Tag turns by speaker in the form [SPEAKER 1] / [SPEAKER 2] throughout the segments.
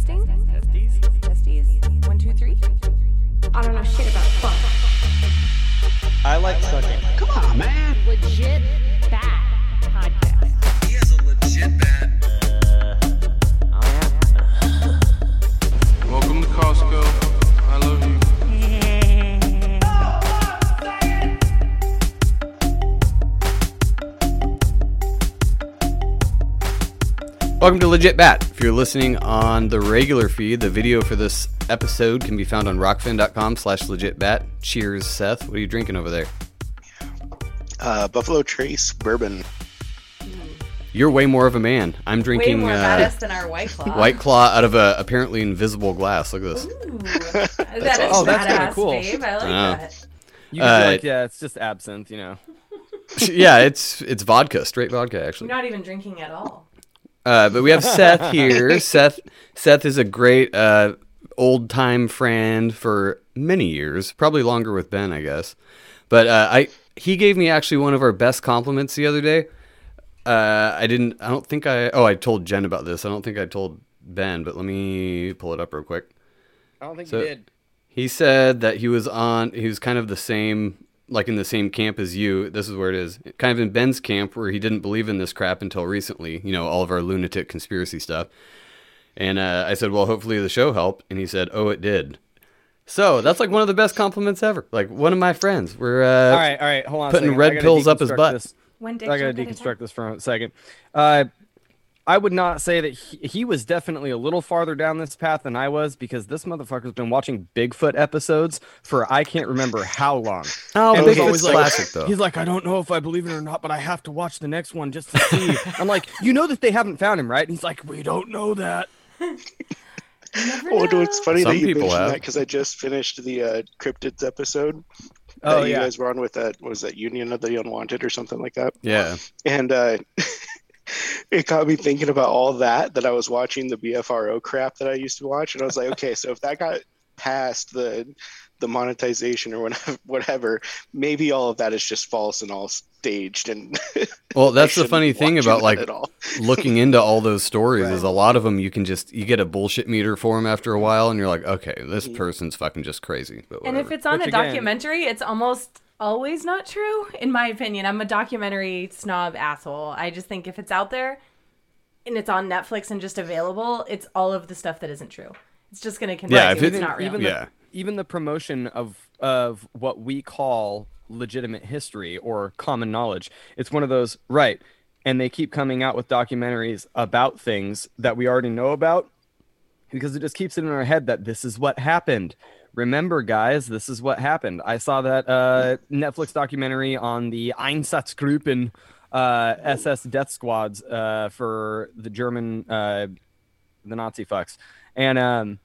[SPEAKER 1] Testing.
[SPEAKER 2] Testing?
[SPEAKER 1] Testes?
[SPEAKER 2] Testes? One, two, three?
[SPEAKER 3] I don't know shit about fuck.
[SPEAKER 4] I like sucking.
[SPEAKER 5] Come on, man.
[SPEAKER 3] Legit
[SPEAKER 6] Welcome to
[SPEAKER 7] Legit Bat. If you're listening on the regular feed, the video for this episode can be found on rokfin.com slash legitbat. Cheers, Seth. What are you drinking over there?
[SPEAKER 4] Uh, Buffalo Trace bourbon.
[SPEAKER 7] You're way more of a man. I'm drinking
[SPEAKER 2] Way
[SPEAKER 7] drinking
[SPEAKER 2] more
[SPEAKER 7] uh,
[SPEAKER 2] badass than our White Claw.
[SPEAKER 7] White Claw out of a apparently invisible glass. Look at this.
[SPEAKER 2] Ooh, that is
[SPEAKER 4] Oh,
[SPEAKER 1] that's kinda
[SPEAKER 2] badass,
[SPEAKER 1] cool.
[SPEAKER 2] babe. I like
[SPEAKER 7] Yeah.
[SPEAKER 2] that.
[SPEAKER 1] You could be
[SPEAKER 7] Uh,
[SPEAKER 1] like, yeah, it's just absinthe, you know.
[SPEAKER 7] yeah, it's it's vodka, straight vodka actually.
[SPEAKER 2] You're not even drinking at all.
[SPEAKER 7] Uh, but we have Seth here. Seth Seth is a great uh, old time friend for many years, probably longer with Ben, I guess. But uh, I he gave me actually one of our best compliments the other day. Uh, I didn't. I don't think I. Oh, I told Jen about this. I don't think I told Ben, but let me pull it up real quick.
[SPEAKER 1] I don't think
[SPEAKER 7] So-
[SPEAKER 1] you did.
[SPEAKER 7] He said that he was on. He was kind of the same, like in the same camp as you. This is where it is. Kind of in Ben's camp, where he didn't believe in this crap until recently. You know, all of our lunatic conspiracy stuff. And uh, I said, well, hopefully the show helped. And he said, oh, it did. So that's like one of the best compliments ever. Like one of my friends. We're uh,
[SPEAKER 1] all right, all right, hold on.
[SPEAKER 7] putting red pills up his butt.
[SPEAKER 1] this.
[SPEAKER 2] One dick
[SPEAKER 1] I gotta
[SPEAKER 2] joke at
[SPEAKER 1] deconstruct this for a second. Uh, I would not say that he, he was definitely a little farther down this path than I was because this motherfucker's been watching Bigfoot episodes for I can't remember how long.
[SPEAKER 7] Oh,
[SPEAKER 1] And
[SPEAKER 7] Bigfoot's
[SPEAKER 1] he's always like-
[SPEAKER 7] classic though.
[SPEAKER 1] He's like, I don't know if I believe it or not, but I have to watch the next one just to see. I'm like, you know that they haven't found him, right? And he's like, we don't know that.
[SPEAKER 4] Oh, no, it's funny
[SPEAKER 7] Some
[SPEAKER 4] that you
[SPEAKER 7] people
[SPEAKER 4] mentioned
[SPEAKER 7] have.
[SPEAKER 4] that because I just finished the uh, cryptids episode.
[SPEAKER 1] Oh
[SPEAKER 4] that you
[SPEAKER 1] yeah.
[SPEAKER 4] guys were on with that. Was that Union of the Unwanted or something like that?
[SPEAKER 7] yeah.
[SPEAKER 4] And uh, it got me thinking about all that that I was watching the BFRO crap that I used to watch, and I was like, okay, so if that got past the the monetization or whatever, whatever, maybe all of that is just false and all staged. And
[SPEAKER 7] Well, that's the funny thing about like
[SPEAKER 4] all.
[SPEAKER 7] looking into all those stories
[SPEAKER 4] Right.
[SPEAKER 7] is a lot of them you can just you get a bullshit meter for them after a while and you're like okay this person's fucking just crazy but
[SPEAKER 2] And if it's on
[SPEAKER 1] Which
[SPEAKER 2] a
[SPEAKER 1] again-
[SPEAKER 2] documentary, it's almost always not true, in my opinion. I'm a documentary snob asshole. I just think if it's out there and it's on Netflix and just available, it's all of the stuff that isn't true. It's just going to convince
[SPEAKER 7] Yeah,
[SPEAKER 2] you it's
[SPEAKER 7] it's-
[SPEAKER 2] not real.
[SPEAKER 1] even
[SPEAKER 7] Yeah.
[SPEAKER 1] the, even the promotion of of what we call legitimate history or common knowledge it's one of those right and they keep coming out with documentaries about things that we already know about because it just keeps it in our head that this is what happened remember guys this is what happened i saw that uh, netflix documentary on the einsatzgruppen uh, ss death squads uh, for the german uh, the nazi fucks and um,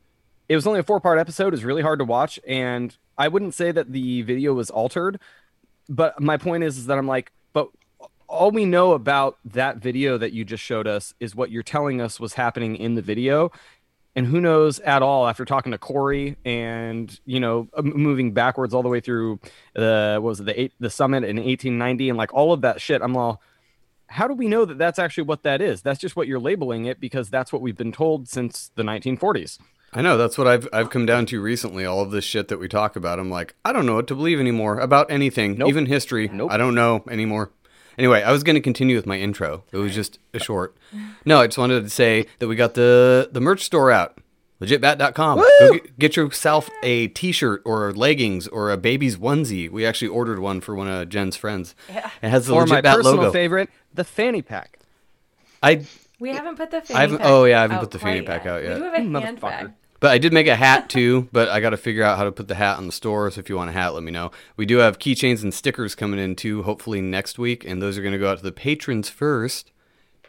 [SPEAKER 1] it was only a four part episode. It's really hard to watch, and I wouldn't say that the video was altered, but my point is, is that I'm like, but all we know about that video that you just showed us is what you're telling us was happening in the video. And who knows at all after talking to Corey and you know uh, moving backwards all the way through the what was it the eight, the summit in 1890 and like all of that shit. I'm all, how do we know that that's actually what that is? That's just what you're labeling it because that's what we've been told since the 1940s.
[SPEAKER 7] i know that's what i've i've come down to recently all of this shit that we talk about i'm like i don't know what to believe anymore about anything
[SPEAKER 1] Nope.
[SPEAKER 7] even history
[SPEAKER 1] Nope.
[SPEAKER 7] i don't know anymore anyway i was going to continue with my intro. It was just a short. No i just wanted to say that we got the the merch store out. Legitbat.com go get, get yourself a t-shirt or leggings or a baby's onesie. We actually ordered one for one of jen's friends.
[SPEAKER 2] Yeah.
[SPEAKER 7] it has the
[SPEAKER 1] or my
[SPEAKER 7] legitbat
[SPEAKER 1] personal
[SPEAKER 7] logo.
[SPEAKER 1] favorite, the fanny pack.
[SPEAKER 7] i
[SPEAKER 2] we haven't put the fanny
[SPEAKER 7] I haven't-
[SPEAKER 2] pack
[SPEAKER 7] oh, yeah, I haven't
[SPEAKER 2] out
[SPEAKER 7] put the fanny
[SPEAKER 2] quite
[SPEAKER 7] pack out yet.
[SPEAKER 2] We do have a
[SPEAKER 1] You
[SPEAKER 2] hand
[SPEAKER 1] motherfucker.
[SPEAKER 7] But I did make a hat too, but I got to figure out how to put the hat on the store. So if you want a hat, let me know. We do have keychains and stickers coming in too, hopefully next week, and those are going to go out to the patrons first.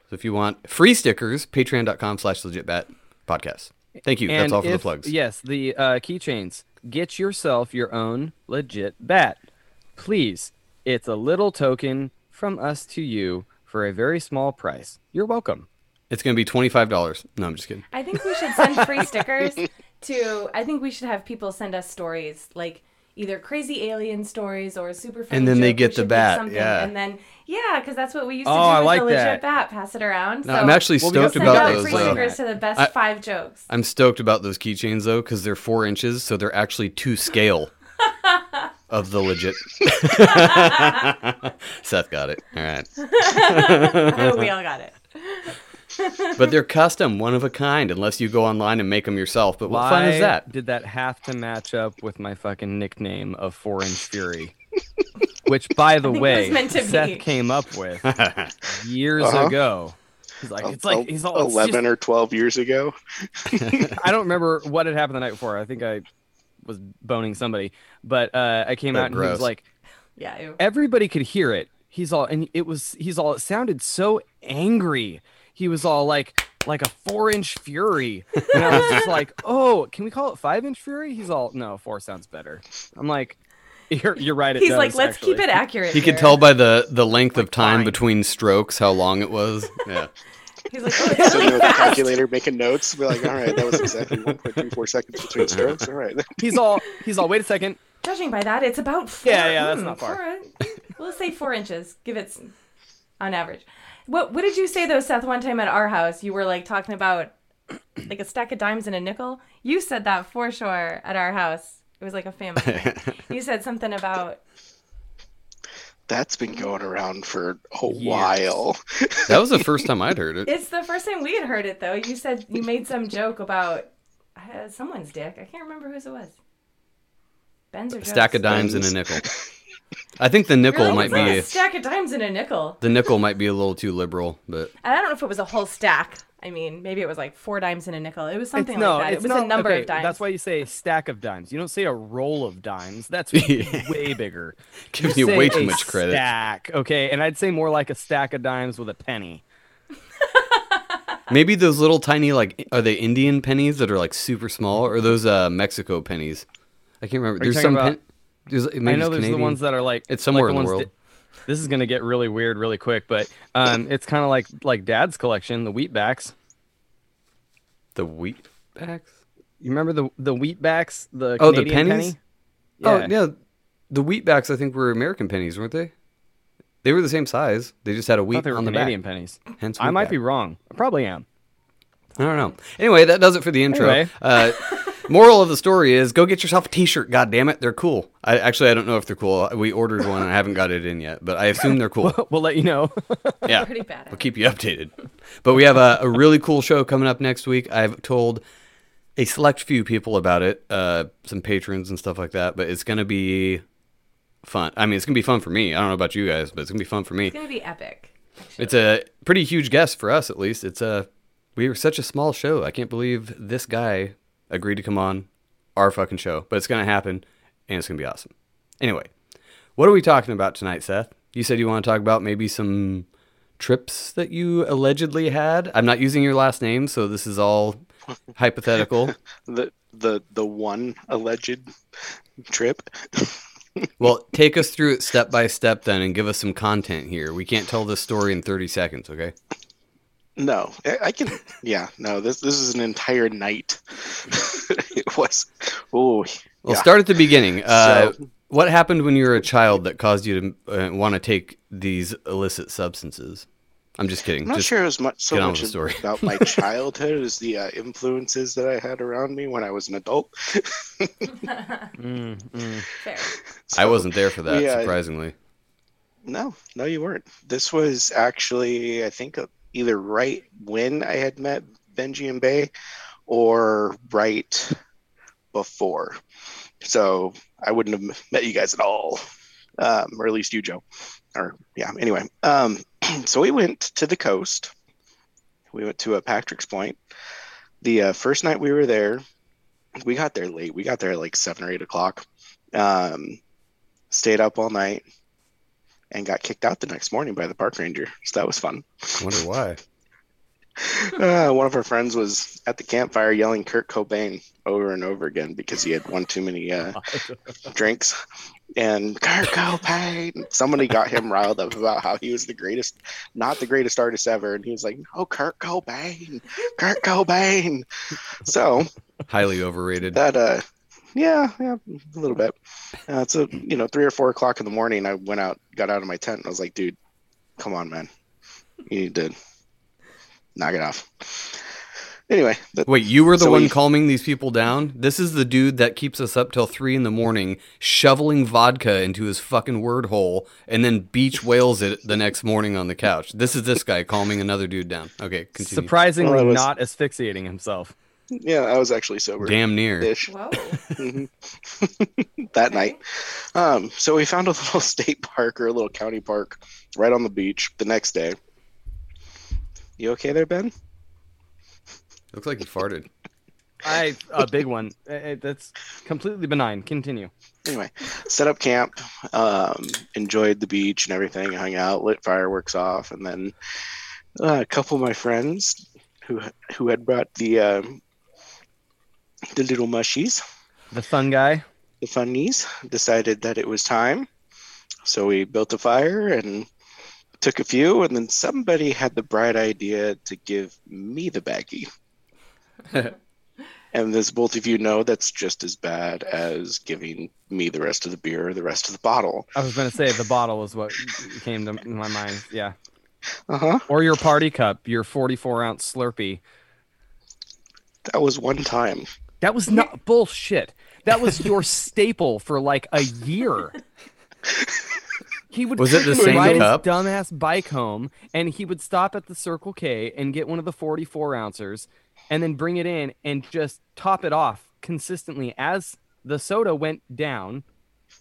[SPEAKER 7] So if you want free stickers, patreon.com slash legitbat podcast. Thank you. That's all for the plugs.
[SPEAKER 1] Yes, the uh, keychains. Get yourself your own legit bat. Please. It's a little token from us to you for a very small price. You're welcome.
[SPEAKER 7] It's going to be $25. No, I'm just kidding.
[SPEAKER 2] I think we should send free stickers to. I think we should have people send us stories like either crazy alien stories or super. Funny
[SPEAKER 7] And then they get
[SPEAKER 2] We
[SPEAKER 7] the bat, yeah.
[SPEAKER 2] And then yeah, because that's what we used to
[SPEAKER 1] Oh,
[SPEAKER 2] do
[SPEAKER 1] I
[SPEAKER 2] with
[SPEAKER 1] like
[SPEAKER 2] the legit
[SPEAKER 1] that.
[SPEAKER 2] bat. Pass it around.
[SPEAKER 7] No,
[SPEAKER 2] so
[SPEAKER 7] I'm actually
[SPEAKER 1] Well,
[SPEAKER 7] stoked
[SPEAKER 2] send
[SPEAKER 7] about
[SPEAKER 2] out
[SPEAKER 7] those.
[SPEAKER 2] free
[SPEAKER 7] uh,
[SPEAKER 2] stickers to the best
[SPEAKER 7] I-
[SPEAKER 2] five jokes.
[SPEAKER 7] I'm stoked about those keychains though because they're four inches, so they're actually to scale of the legit. Seth got it. All right,
[SPEAKER 2] we all got it.
[SPEAKER 7] but they're custom, one of a kind, unless you go online and make them yourself. But what fun is that?
[SPEAKER 1] Did that have to match up with my fucking nickname of Four Inch Fury? Which, by the way,
[SPEAKER 2] was meant to
[SPEAKER 1] Seth
[SPEAKER 2] be.
[SPEAKER 1] came up with years
[SPEAKER 4] Uh-huh.
[SPEAKER 1] ago. He's like, it's like he's all it's just-
[SPEAKER 4] eleven or twelve years ago.
[SPEAKER 1] I don't remember what had happened the night before. I think I was boning somebody, but uh, I came
[SPEAKER 7] Oh,
[SPEAKER 1] out and he was like,
[SPEAKER 2] Yeah. ew.
[SPEAKER 1] everybody could hear it. He's all, and it was, he's all, it sounded so angry. He was all like, like a four inch fury. And I was just like, oh, can we call it five inch fury? He's all, no, four sounds better. I'm like, you're, you're right. It
[SPEAKER 2] He's
[SPEAKER 1] does,
[SPEAKER 2] like, let's keep it accurate.
[SPEAKER 7] He could tell by the the length of time
[SPEAKER 1] fine.
[SPEAKER 7] between strokes how long it was. Yeah.
[SPEAKER 2] He's like, oh, it's
[SPEAKER 4] Sitting
[SPEAKER 2] really
[SPEAKER 4] with the calculator, making notes. We're like, all right, that was exactly 1.34 seconds between strokes. All right.
[SPEAKER 1] He's all, he's all, wait a second.
[SPEAKER 2] Judging by that, it's about four.
[SPEAKER 1] Yeah, yeah, that's
[SPEAKER 2] hmm,
[SPEAKER 1] not far.
[SPEAKER 2] four- we'll say four inches. Give it on average. What What did you say though, Seth? One time at our house, you were like talking about like a stack of dimes and a nickel. You said that for sure at our house. It was like a family. you said something about
[SPEAKER 4] That's been going around for a
[SPEAKER 1] Years.
[SPEAKER 4] while.
[SPEAKER 7] That was the first time I'd heard it.
[SPEAKER 2] it's the first time we had heard it though. You said you made some joke about uh, someone's dick. I can't remember whose it was. Ben's or
[SPEAKER 7] A stack of
[SPEAKER 2] Joe's?
[SPEAKER 7] dimes and a nickel. I think the nickel
[SPEAKER 2] Really?
[SPEAKER 7] might
[SPEAKER 2] Was it
[SPEAKER 7] be
[SPEAKER 2] a stack of dimes and a nickel.
[SPEAKER 7] the nickel might be a little too liberal, but
[SPEAKER 2] I don't know if it was a whole stack. I mean, maybe it was like four dimes and a nickel. It was something
[SPEAKER 1] It's, no,
[SPEAKER 2] like that. It was
[SPEAKER 1] not,
[SPEAKER 2] a number
[SPEAKER 1] okay,
[SPEAKER 2] of dimes.
[SPEAKER 1] That's why you say a stack of dimes. You don't say a roll of dimes. That's way bigger.
[SPEAKER 7] Gives you
[SPEAKER 1] say
[SPEAKER 7] way too much credit.
[SPEAKER 1] Stack, okay, and I'd say more like a stack of dimes with a penny.
[SPEAKER 7] Maybe those little tiny like are they Indian pennies that are like super small or those uh Mexico pennies? I can't remember.
[SPEAKER 1] Are you
[SPEAKER 7] There's
[SPEAKER 1] talking
[SPEAKER 7] some
[SPEAKER 1] about-
[SPEAKER 7] pen- maybe
[SPEAKER 1] I know there's
[SPEAKER 7] Canadian.
[SPEAKER 1] the ones that are like
[SPEAKER 7] It's somewhere
[SPEAKER 1] like
[SPEAKER 7] in the
[SPEAKER 1] ones
[SPEAKER 7] world.
[SPEAKER 1] that- this is gonna get really weird really quick, but um, it's kind of like like Dad's collection, the wheatbacks.
[SPEAKER 7] the wheat backs.
[SPEAKER 1] You remember the the wheatbacks? The
[SPEAKER 7] Oh, the pennies?
[SPEAKER 1] penny?
[SPEAKER 7] Oh yeah, the wheat backs I think were American pennies, weren't they? They were the same size. They just had a wheat
[SPEAKER 1] they were
[SPEAKER 7] on
[SPEAKER 1] Canadian
[SPEAKER 7] the back.
[SPEAKER 1] pennies.
[SPEAKER 7] Hence,
[SPEAKER 1] I might be wrong. I probably am.
[SPEAKER 7] I don't know. Anyway, that does it for the intro.
[SPEAKER 1] Anyway.
[SPEAKER 7] Uh, moral of the story is go get yourself a T-shirt. God damn it, they're cool. I actually I don't know if they're cool. We ordered one and I haven't got it in yet, but I assume they're cool.
[SPEAKER 1] We'll let you know.
[SPEAKER 7] yeah,
[SPEAKER 2] Pretty bad.
[SPEAKER 7] We'll keep you updated. But we have a, a really cool show coming up next week. I've told a select few people about it, uh, some patrons and stuff like that. But it's gonna be fun. I mean, it's gonna be fun for me. I don't know about you guys, but it's gonna be fun for me.
[SPEAKER 2] It's gonna be epic.
[SPEAKER 7] It's a pretty huge guest for us, at least. It's a we were such a small show. I can't believe this guy agreed to come on our fucking show, but it's gonna happen, and it's gonna be awesome. Anyway, what are we talking about tonight, Seth? You said you want to talk about maybe some trips that you allegedly had. I'm not using your last name, so this is all hypothetical.
[SPEAKER 4] The the the one alleged trip.
[SPEAKER 7] Well, take us through it step by step then, and give us some content here. We can't tell this story in 30 seconds, okay?
[SPEAKER 4] No, I I can. Yeah, no. This this is an entire night. it was. Oh,
[SPEAKER 7] Well,
[SPEAKER 4] yeah.
[SPEAKER 7] start at the beginning. Uh,
[SPEAKER 4] So-
[SPEAKER 7] what happened when you were a child that caused you to uh, want to take these illicit substances? I'm just kidding.
[SPEAKER 4] I'm not
[SPEAKER 7] just,
[SPEAKER 4] sure as much so
[SPEAKER 7] get on
[SPEAKER 4] much
[SPEAKER 7] with the story.
[SPEAKER 4] about my childhood as the uh, influences that I had around me when I was an adult.
[SPEAKER 1] Mm, mm.
[SPEAKER 2] Fair.
[SPEAKER 7] I wasn't there for that,
[SPEAKER 4] we, uh,
[SPEAKER 7] surprisingly.
[SPEAKER 4] No, no, you weren't. This was actually, I think, uh, either right when I had met Benji and Bay, or right before. So I wouldn't have met you guys at all, um, or at least you, Joe. Or yeah. Anyway, um, so we went to the coast. We went to a Patrick's Point. The uh, first night we were there, we got there late. We got there at like seven or eight o'clock. Um, stayed up all night and got kicked out the next morning by the park ranger. So that was fun.
[SPEAKER 7] Wonder why.
[SPEAKER 4] Uh, one of our friends was at the campfire yelling Kurt Cobain over and over again because he had one too many uh, drinks. And Kurt Cobain, somebody got him riled up about how he was the greatest, not the greatest artist ever. And he was like, "No, Kurt Cobain, Kurt Cobain." So
[SPEAKER 7] Highly overrated.
[SPEAKER 4] that, uh, yeah, yeah, a little bit. Uh, so you know, three or four o'clock in the morning, I went out, got out of my tent, and I was like, "Dude, come on, man, you need to knock it off." Anyway, that,
[SPEAKER 7] Wait, you were the
[SPEAKER 4] So
[SPEAKER 7] one
[SPEAKER 4] we-
[SPEAKER 7] calming these people down? This is the dude that keeps us up till three in the morning, shoveling vodka into his fucking word hole, and then beach whales it the next morning on the couch. This is this guy calming another dude down. Okay, continue.
[SPEAKER 1] Surprisingly,
[SPEAKER 4] Well, was-
[SPEAKER 1] not asphyxiating himself.
[SPEAKER 4] Yeah, I was actually sober.
[SPEAKER 7] Damn near.
[SPEAKER 4] Ish.
[SPEAKER 2] Whoa.
[SPEAKER 4] that night. Um, so we found a little state park or a little county park right on the beach the next day. You okay there, Ben?
[SPEAKER 7] Looks like he farted.
[SPEAKER 1] I a big one. That's completely benign. Continue.
[SPEAKER 4] Anyway, set up camp, um, enjoyed the beach and everything, hung out, lit fireworks off, and then uh, a couple of my friends who who had brought the um, the little mushies,
[SPEAKER 1] The fun guy.
[SPEAKER 4] the funnies, decided that it was time. So we built a fire and took a few, and then somebody had the bright idea to give me the baggie. and as both of you know, that's just as bad as giving me the rest of the beer or the rest of the bottle.
[SPEAKER 1] I was gonna say the bottle is what came to my mind. Yeah.
[SPEAKER 4] Uh huh.
[SPEAKER 1] Or your party cup, your 44 ounce Slurpee.
[SPEAKER 4] That was one time.
[SPEAKER 1] That was not bullshit. That was your staple for like a year. He would
[SPEAKER 7] Was it the same
[SPEAKER 1] ride
[SPEAKER 7] cup?
[SPEAKER 1] his dumbass bike home, and he would stop at the Circle K and get one of the 44 ounces, and then bring it in and just top it off consistently. As the soda went down,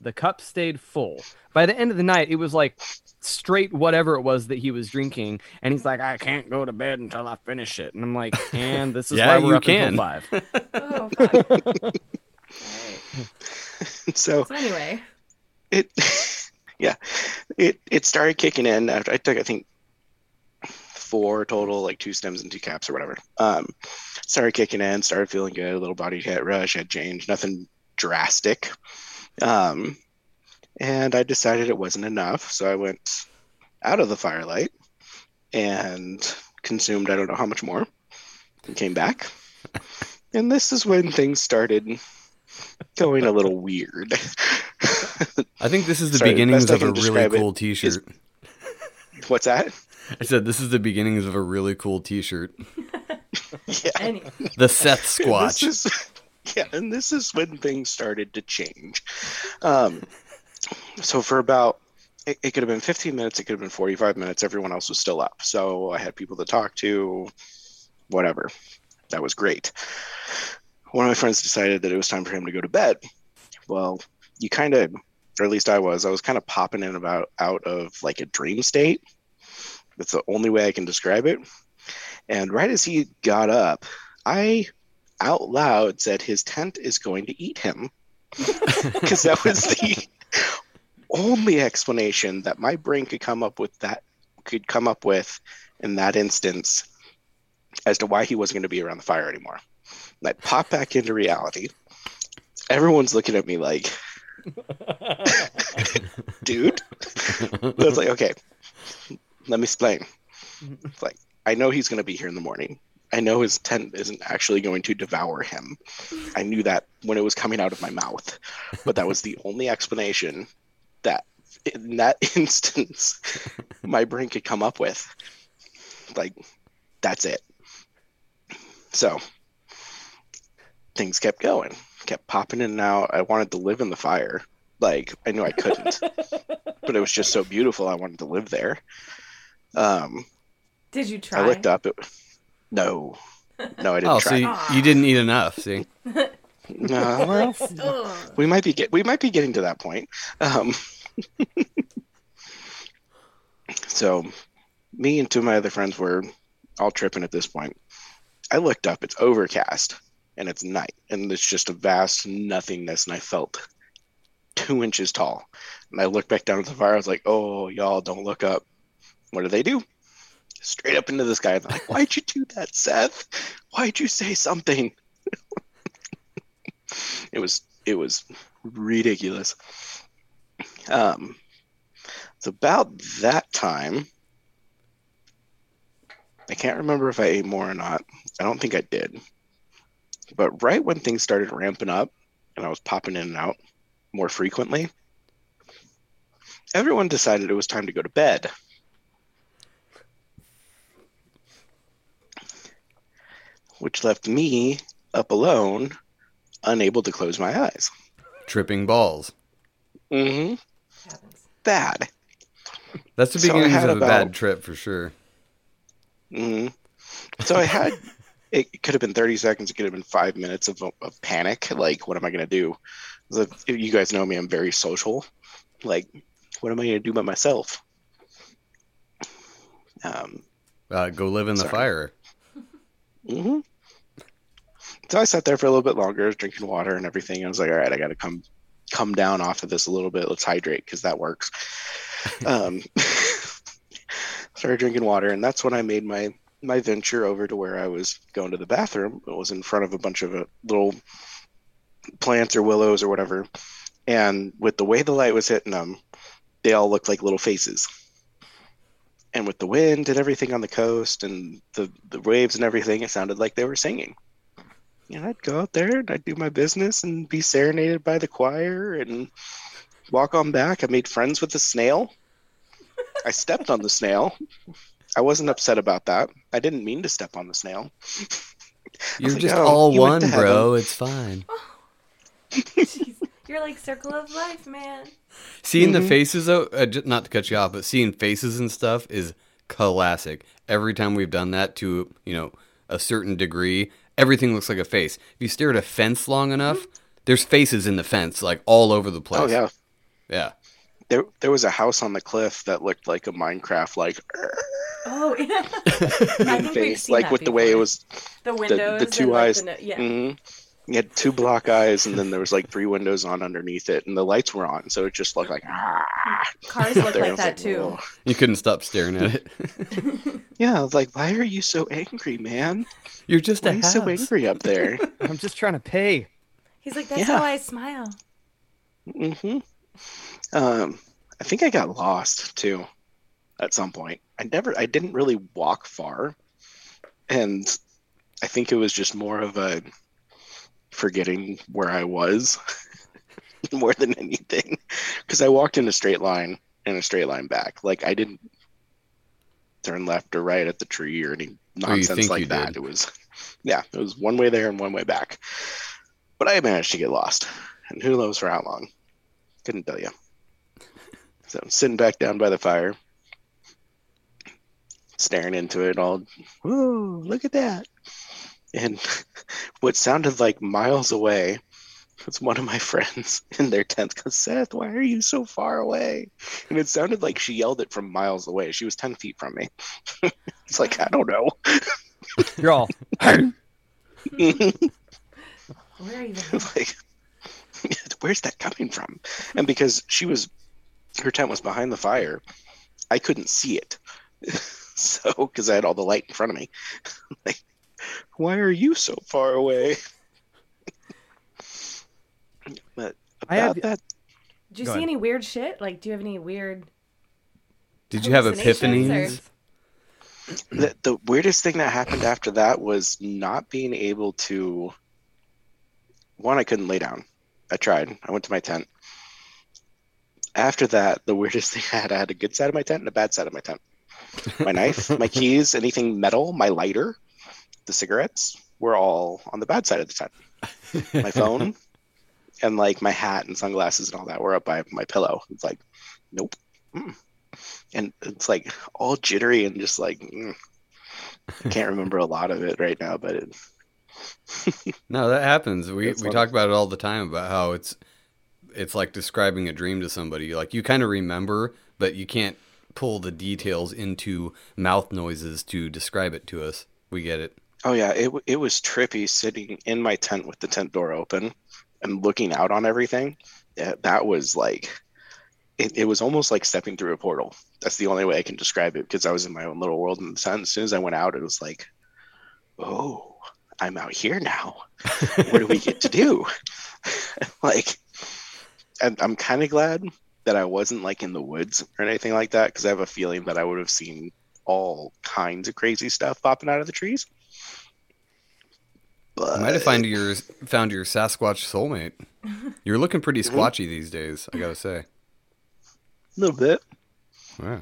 [SPEAKER 1] the cup stayed full. By the end of the night, it was like straight whatever it was that he was drinking, and he's like, "I can't go to bed until I finish it," and I'm like, "And this is
[SPEAKER 7] Yeah,
[SPEAKER 1] why we're
[SPEAKER 7] you
[SPEAKER 1] up
[SPEAKER 7] can.
[SPEAKER 1] until five.
[SPEAKER 2] Oh, fuck. Alright.
[SPEAKER 4] so
[SPEAKER 2] So anyway,
[SPEAKER 4] it, yeah, it it started kicking in after I took I think four total, like two stems and two caps or whatever. Um, started kicking in, started feeling good. A little body hit rush had changed, nothing drastic. Um, and I decided it wasn't enough, so I went out of the firelight and consumed I don't know how much more, and came back. And this is when things started going a little weird.
[SPEAKER 7] I think this is the
[SPEAKER 4] Sorry,
[SPEAKER 7] beginnings of a really
[SPEAKER 4] describe it
[SPEAKER 7] cool T-shirt.
[SPEAKER 4] What's that?
[SPEAKER 7] I said this is the beginnings of a really cool T-shirt.
[SPEAKER 4] Yeah.
[SPEAKER 7] The Seth Squatch.
[SPEAKER 4] This is, yeah, and this is when things started to change. Um, so for about it, it could have been 15 minutes, it could have been 45 minutes. Everyone else was still up, so I had people to talk to. Whatever, that was great. One of my friends decided that it was time for him to go to bed. Well, you kind of, or at least I was, I was kind of popping in about out of like a dream state. That's the only way I can describe it. And right as he got up, I out loud said his tent is going to eat him because that was the only explanation that my brain could come up with that could come up with in that instance as to why he wasn't going to be around the fire anymore. And I pop back into reality. Everyone's looking at me like, dude. I was like, okay, let me explain. It's like, I know he's going to be here in the morning. I know his tent isn't actually going to devour him. I knew that when it was coming out of my mouth, but that was the only explanation that in that instance my brain could come up with. Like, that's it. So things kept going, kept popping in and out. I wanted to live in the fire. Like, I knew I couldn't, but it was just so beautiful. I wanted to live there. Um,
[SPEAKER 2] Did you try?
[SPEAKER 4] I looked up. It, no, no, I didn't
[SPEAKER 7] Oh,
[SPEAKER 4] try.
[SPEAKER 7] so you, you didn't eat enough. See,
[SPEAKER 4] No, well,
[SPEAKER 2] Ugh.
[SPEAKER 4] we might be get we might be getting to that point. Um, so, me and two of my other friends were all tripping at this point. I looked up; it's overcast. and it's night, and it's just a vast nothingness, and I felt two inches tall. And I looked back down at the fire. I was like, "Oh, y'all, don't look up." What do they do? Straight up into the sky. Like, "Why'd you do that, Seth? Why'd you say something?" it was it was ridiculous. Um, it's about that time. I can't remember if I ate more or not. I don't think I did. But right when things started ramping up and I was popping in and out more frequently, everyone decided it was time to go to bed. Which left me up alone, unable to close my eyes.
[SPEAKER 7] Tripping balls.
[SPEAKER 4] Mm-hmm. Bad.
[SPEAKER 7] That's the
[SPEAKER 4] So I
[SPEAKER 7] beginnings
[SPEAKER 4] had
[SPEAKER 7] of a bad trip for sure.
[SPEAKER 4] hmm So I had it could have been 30 seconds, it could have been five minutes of, of panic. Like, what am I going to do? 'Cause if- if you guys know me, I'm very social. Like, what am I going to do by myself? Um,
[SPEAKER 7] Uh, go live in the
[SPEAKER 4] Sorry.
[SPEAKER 7] fire.
[SPEAKER 4] hmm So I sat there for a little bit longer, drinking water and everything. I was like, all right, I got to come come down off of this a little bit. Let's hydrate because that works. um, started drinking water, and that's when I made my my venture over to where I was going to the bathroom. It was in front of a bunch of uh, little plants or willows or whatever, and with the way the light was hitting them, they all looked like little faces and with the wind and everything on the coast and the, the waves and everything, it sounded like they were singing. And I'd go out there and I'd do my business and be serenaded by the choir and walk on back. I made friends with the snail. I stepped on the snail. I wasn't upset about that. I didn't mean to step on the snail.
[SPEAKER 7] You're
[SPEAKER 4] like,
[SPEAKER 7] just
[SPEAKER 4] "Oh,
[SPEAKER 7] all
[SPEAKER 4] you
[SPEAKER 7] one, bro. It's fine.
[SPEAKER 2] Jeez. You're like circle of life, man.
[SPEAKER 7] Seeing
[SPEAKER 4] Mm-hmm.
[SPEAKER 7] the faces, though, uh, j- not to cut you off, but seeing faces and stuff is classic. Every time we've done that to, you know, a certain degree, everything looks like a face. If you stare at a fence long enough, there's faces in the fence, like all over the place.
[SPEAKER 4] Oh yeah.
[SPEAKER 7] Yeah.
[SPEAKER 4] There there was a house on the cliff that looked like a Minecraft like
[SPEAKER 2] Oh, yeah. I think we've
[SPEAKER 4] face.
[SPEAKER 2] seen
[SPEAKER 4] Like
[SPEAKER 2] that
[SPEAKER 4] with the way it was
[SPEAKER 2] the
[SPEAKER 4] the,
[SPEAKER 2] windows,
[SPEAKER 4] the two
[SPEAKER 2] and, like,
[SPEAKER 4] eyes.
[SPEAKER 2] the no- yeah.
[SPEAKER 4] hmm You had two block eyes, and then there was like three windows on underneath it, and the lights were on, so it just looked like ah.
[SPEAKER 2] Cars look
[SPEAKER 4] there. I
[SPEAKER 2] like that too.
[SPEAKER 4] "Whoa."
[SPEAKER 7] You couldn't stop staring at it.
[SPEAKER 4] Yeah, I was like, why are you so angry, man?
[SPEAKER 7] You're just
[SPEAKER 4] Why
[SPEAKER 7] a
[SPEAKER 4] are you so angry up there?
[SPEAKER 1] I'm just trying to pay.
[SPEAKER 2] He's like, that's
[SPEAKER 4] Yeah.
[SPEAKER 2] how I smile.
[SPEAKER 4] hmm Um, I think I got lost too, at some point. I never, I didn't really walk far, and I think it was just more of a forgetting where I was more than anything, because I walked in a straight line and a straight line back. Like I didn't turn left or right at the tree or any oh, nonsense
[SPEAKER 7] think
[SPEAKER 4] like that.
[SPEAKER 7] did.
[SPEAKER 4] It was, yeah, it was one way there and one way back. But I managed to get lost, and who knows for how long. Couldn't tell you. So I'm sitting back down by the fire, staring into it all. Whoa, look at that. And what sounded like miles away was one of my friends in their tent goes, Seth, why are you so far away? And it sounded like she yelled it from miles away. She was 10 feet from me. it's like, I don't know.
[SPEAKER 1] You're all.
[SPEAKER 2] Where are you?
[SPEAKER 4] like where's that coming from and because she was her tent was behind the fire i couldn't see it so because i had all the light in front of me like why are you so far away but
[SPEAKER 1] I have-
[SPEAKER 4] that
[SPEAKER 2] Did you
[SPEAKER 1] Go
[SPEAKER 2] see
[SPEAKER 1] ahead.
[SPEAKER 2] any weird shit? Like, do you have any weird?
[SPEAKER 7] Did you have epiphanies?
[SPEAKER 2] or-
[SPEAKER 4] the, the weirdest thing that happened after that was not being able to one i couldn't lay down i tried i went to my tent after that the weirdest thing i had i had a good side of my tent and a bad side of my tent my knife my keys anything metal my lighter the cigarettes were all on the bad side of the tent my phone and like my hat and sunglasses and all that were up by my pillow it's like nope Mm. and it's like all jittery and just like mm. I can't remember a lot of it right now, but it,
[SPEAKER 7] No, that happens. We
[SPEAKER 4] It's
[SPEAKER 7] we talk about it all the time about how it's it's like describing a dream to somebody. Like you kind of remember, but you can't pull the details into mouth noises to describe it to us. We get it.
[SPEAKER 4] Oh yeah, it it was trippy sitting in my tent with the tent door open and looking out on everything. Eh, that was like it, it was almost like stepping through a portal. That's the only way I can describe it because I was in my own little world in the tent. As soon as I went out, it was like, oh, I'm out here now. what do we get to do? like, and I'm kind of glad that I wasn't like in the woods or anything like that because I have a feeling that I would have seen all kinds of crazy stuff popping out of the trees. But
[SPEAKER 7] I might have found your found your Sasquatch soulmate. You're looking pretty squatchy these days, I gotta say.
[SPEAKER 4] a little bit.
[SPEAKER 7] Yeah.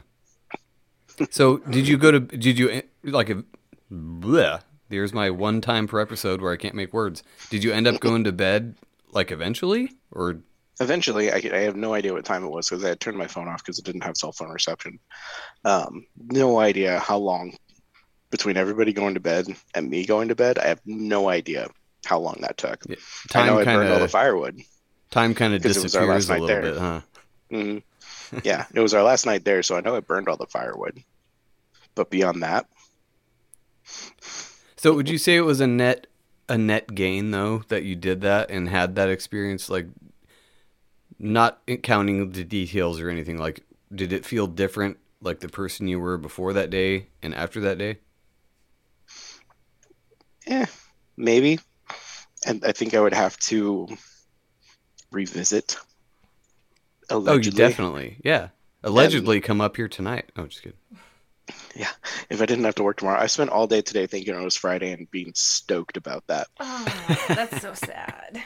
[SPEAKER 7] So did you go to did you like a bleh, there's my one time per episode where I can't make words. Did you end up going to bed like eventually or
[SPEAKER 4] Eventually, I, I have no idea what time it was because I had turned my phone off because it didn't have cell phone reception. Um, no idea how long between everybody going to bed and me going to bed. I have no idea how long that took.
[SPEAKER 7] Yeah,
[SPEAKER 4] I know
[SPEAKER 7] time
[SPEAKER 4] I burned all the
[SPEAKER 7] kind of
[SPEAKER 4] firewood.
[SPEAKER 7] time kind of
[SPEAKER 4] 'Cause it our
[SPEAKER 7] disappears a little
[SPEAKER 4] there.
[SPEAKER 7] bit, huh?
[SPEAKER 4] hmm yeah, it was our last night there, so I know I burned all the firewood. But beyond that,
[SPEAKER 7] So would you say it was a net a net gain though that you did that and had that experience like not counting the details or anything like did it feel different like the person you were before that day and after that day?
[SPEAKER 4] Eh, maybe. And I think I would have to revisit.
[SPEAKER 7] Oh, you definitely. Yeah. Allegedly come up here tonight. Oh, just kidding.
[SPEAKER 4] Yeah, if I didn't have to work tomorrow, I spent all day today thinking it was Friday and being stoked about that.
[SPEAKER 2] Oh, that's so sad.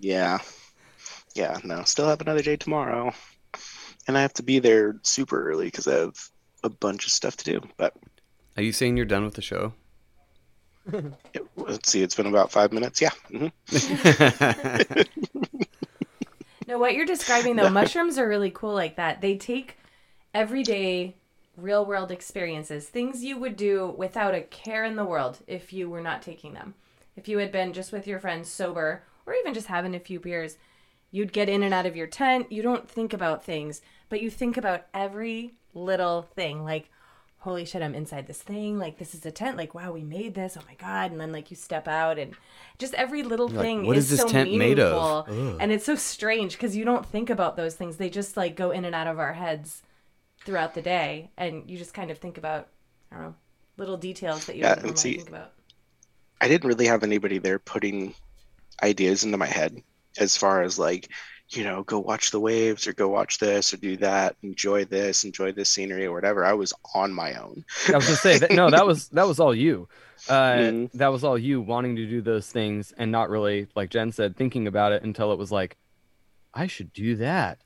[SPEAKER 4] Yeah, yeah, no, still have another day tomorrow, and I have to be there super early because I have a bunch of stuff to do. But
[SPEAKER 7] Are you saying you're done with the show?
[SPEAKER 4] It- let's see, it's been about five minutes. Yeah, hmm
[SPEAKER 2] No, what you're describing though, mushrooms are really cool like that. They take everyday real world experiences, things you would do without a care in the world if you were not taking them. If you had been just with your friends sober or even just having a few beers, you'd get in and out of your tent. You don't think about things, but you think about every little thing like holy shit, I'm inside this thing. Like, this is a tent. Like, wow, we made this. Oh my God. And then, like, you step out and just every little
[SPEAKER 7] You're like,
[SPEAKER 2] thing
[SPEAKER 7] "What
[SPEAKER 2] is,
[SPEAKER 7] is this
[SPEAKER 2] so
[SPEAKER 7] tent made of?"
[SPEAKER 2] meaningful. And it's so strange because you don't think about those things. They just, like, go in and out of our heads throughout the day. And you just kind of think about, I don't know, little details that you
[SPEAKER 4] Yeah,
[SPEAKER 2] don't
[SPEAKER 4] see-
[SPEAKER 2] think about.
[SPEAKER 4] I didn't really have anybody there putting ideas into my head as far as like, you know, go watch the waves or go watch this or do that, enjoy this, enjoy this scenery or whatever. I was on my own.
[SPEAKER 1] I was gonna say that, no, that was that was all you. Uh,
[SPEAKER 4] Mhm.
[SPEAKER 1] That was all you wanting to do those things and not really, like Jen said, thinking about it until it was like, I should do that.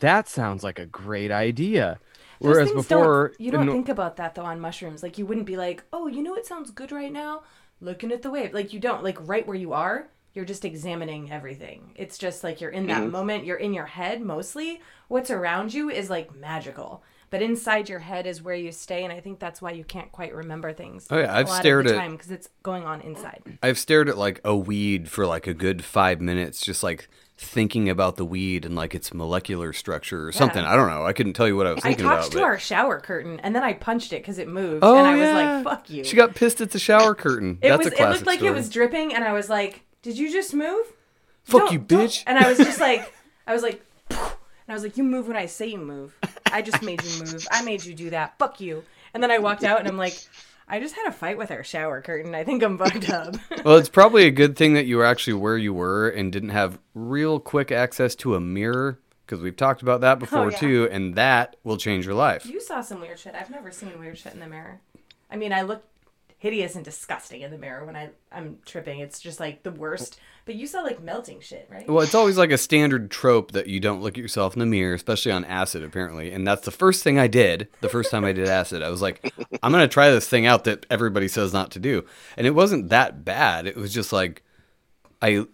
[SPEAKER 1] That sounds like a great idea.
[SPEAKER 2] Those
[SPEAKER 1] Whereas before,
[SPEAKER 2] don't, you don't
[SPEAKER 1] no-
[SPEAKER 2] think about that though on mushrooms. Like you wouldn't be like, oh, you know what sounds good right now? Looking at the wave. Like you don't. Like right where you are, you're just examining everything. It's just like you're in that
[SPEAKER 1] Mm-hmm.
[SPEAKER 2] moment. You're in your head mostly. What's around you is like magical. But inside your head is where you stay, and I think that's why you can't quite remember things.
[SPEAKER 7] Oh, yeah, I've stared at-
[SPEAKER 2] time because it's going on inside.
[SPEAKER 7] I've stared at like a weed for like a good five minutes, just like thinking about the weed and like its molecular structure or something. I don't know. I couldn't tell you what I was
[SPEAKER 2] I
[SPEAKER 7] thinking
[SPEAKER 2] talked
[SPEAKER 7] about.
[SPEAKER 2] to
[SPEAKER 7] but-
[SPEAKER 2] our shower curtain, and then I punched it because it moved,
[SPEAKER 7] oh
[SPEAKER 2] and I was like, "Fuck you."
[SPEAKER 7] She got pissed at the shower curtain.
[SPEAKER 2] It
[SPEAKER 7] That's
[SPEAKER 2] was.
[SPEAKER 7] a
[SPEAKER 2] It
[SPEAKER 7] classic
[SPEAKER 2] looked like
[SPEAKER 7] story.
[SPEAKER 2] it was dripping, and I was like, "Did you just move?"
[SPEAKER 7] Fuck
[SPEAKER 2] Don't-
[SPEAKER 7] you,
[SPEAKER 2] don't."
[SPEAKER 7] bitch.
[SPEAKER 2] And I was just like, I was like, and I was like, "You move when I say you move. I just made you move. I made you do that. Fuck you." And then I walked out, and I'm like, I just had a fight with our shower curtain. I think I'm bugged up.
[SPEAKER 7] Well, it's probably a good thing that you were actually where you were and didn't have real quick access to a mirror because we've talked about that oh, before
[SPEAKER 2] Oh, yeah.
[SPEAKER 7] too, and that will change your life.
[SPEAKER 2] you saw some weird shit. I've never seen weird shit in the mirror. I mean, I look hideous and disgusting in the mirror when I I'm tripping. It's just like the worst. But you saw like melting shit, right?
[SPEAKER 7] Well, it's always like a standard trope that you don't look at yourself in the mirror, especially on acid, apparently. And that's the first thing I did the first time I did acid. I was like, I'm to try this thing out that everybody says not to do. And it wasn't that bad. It was just like, I,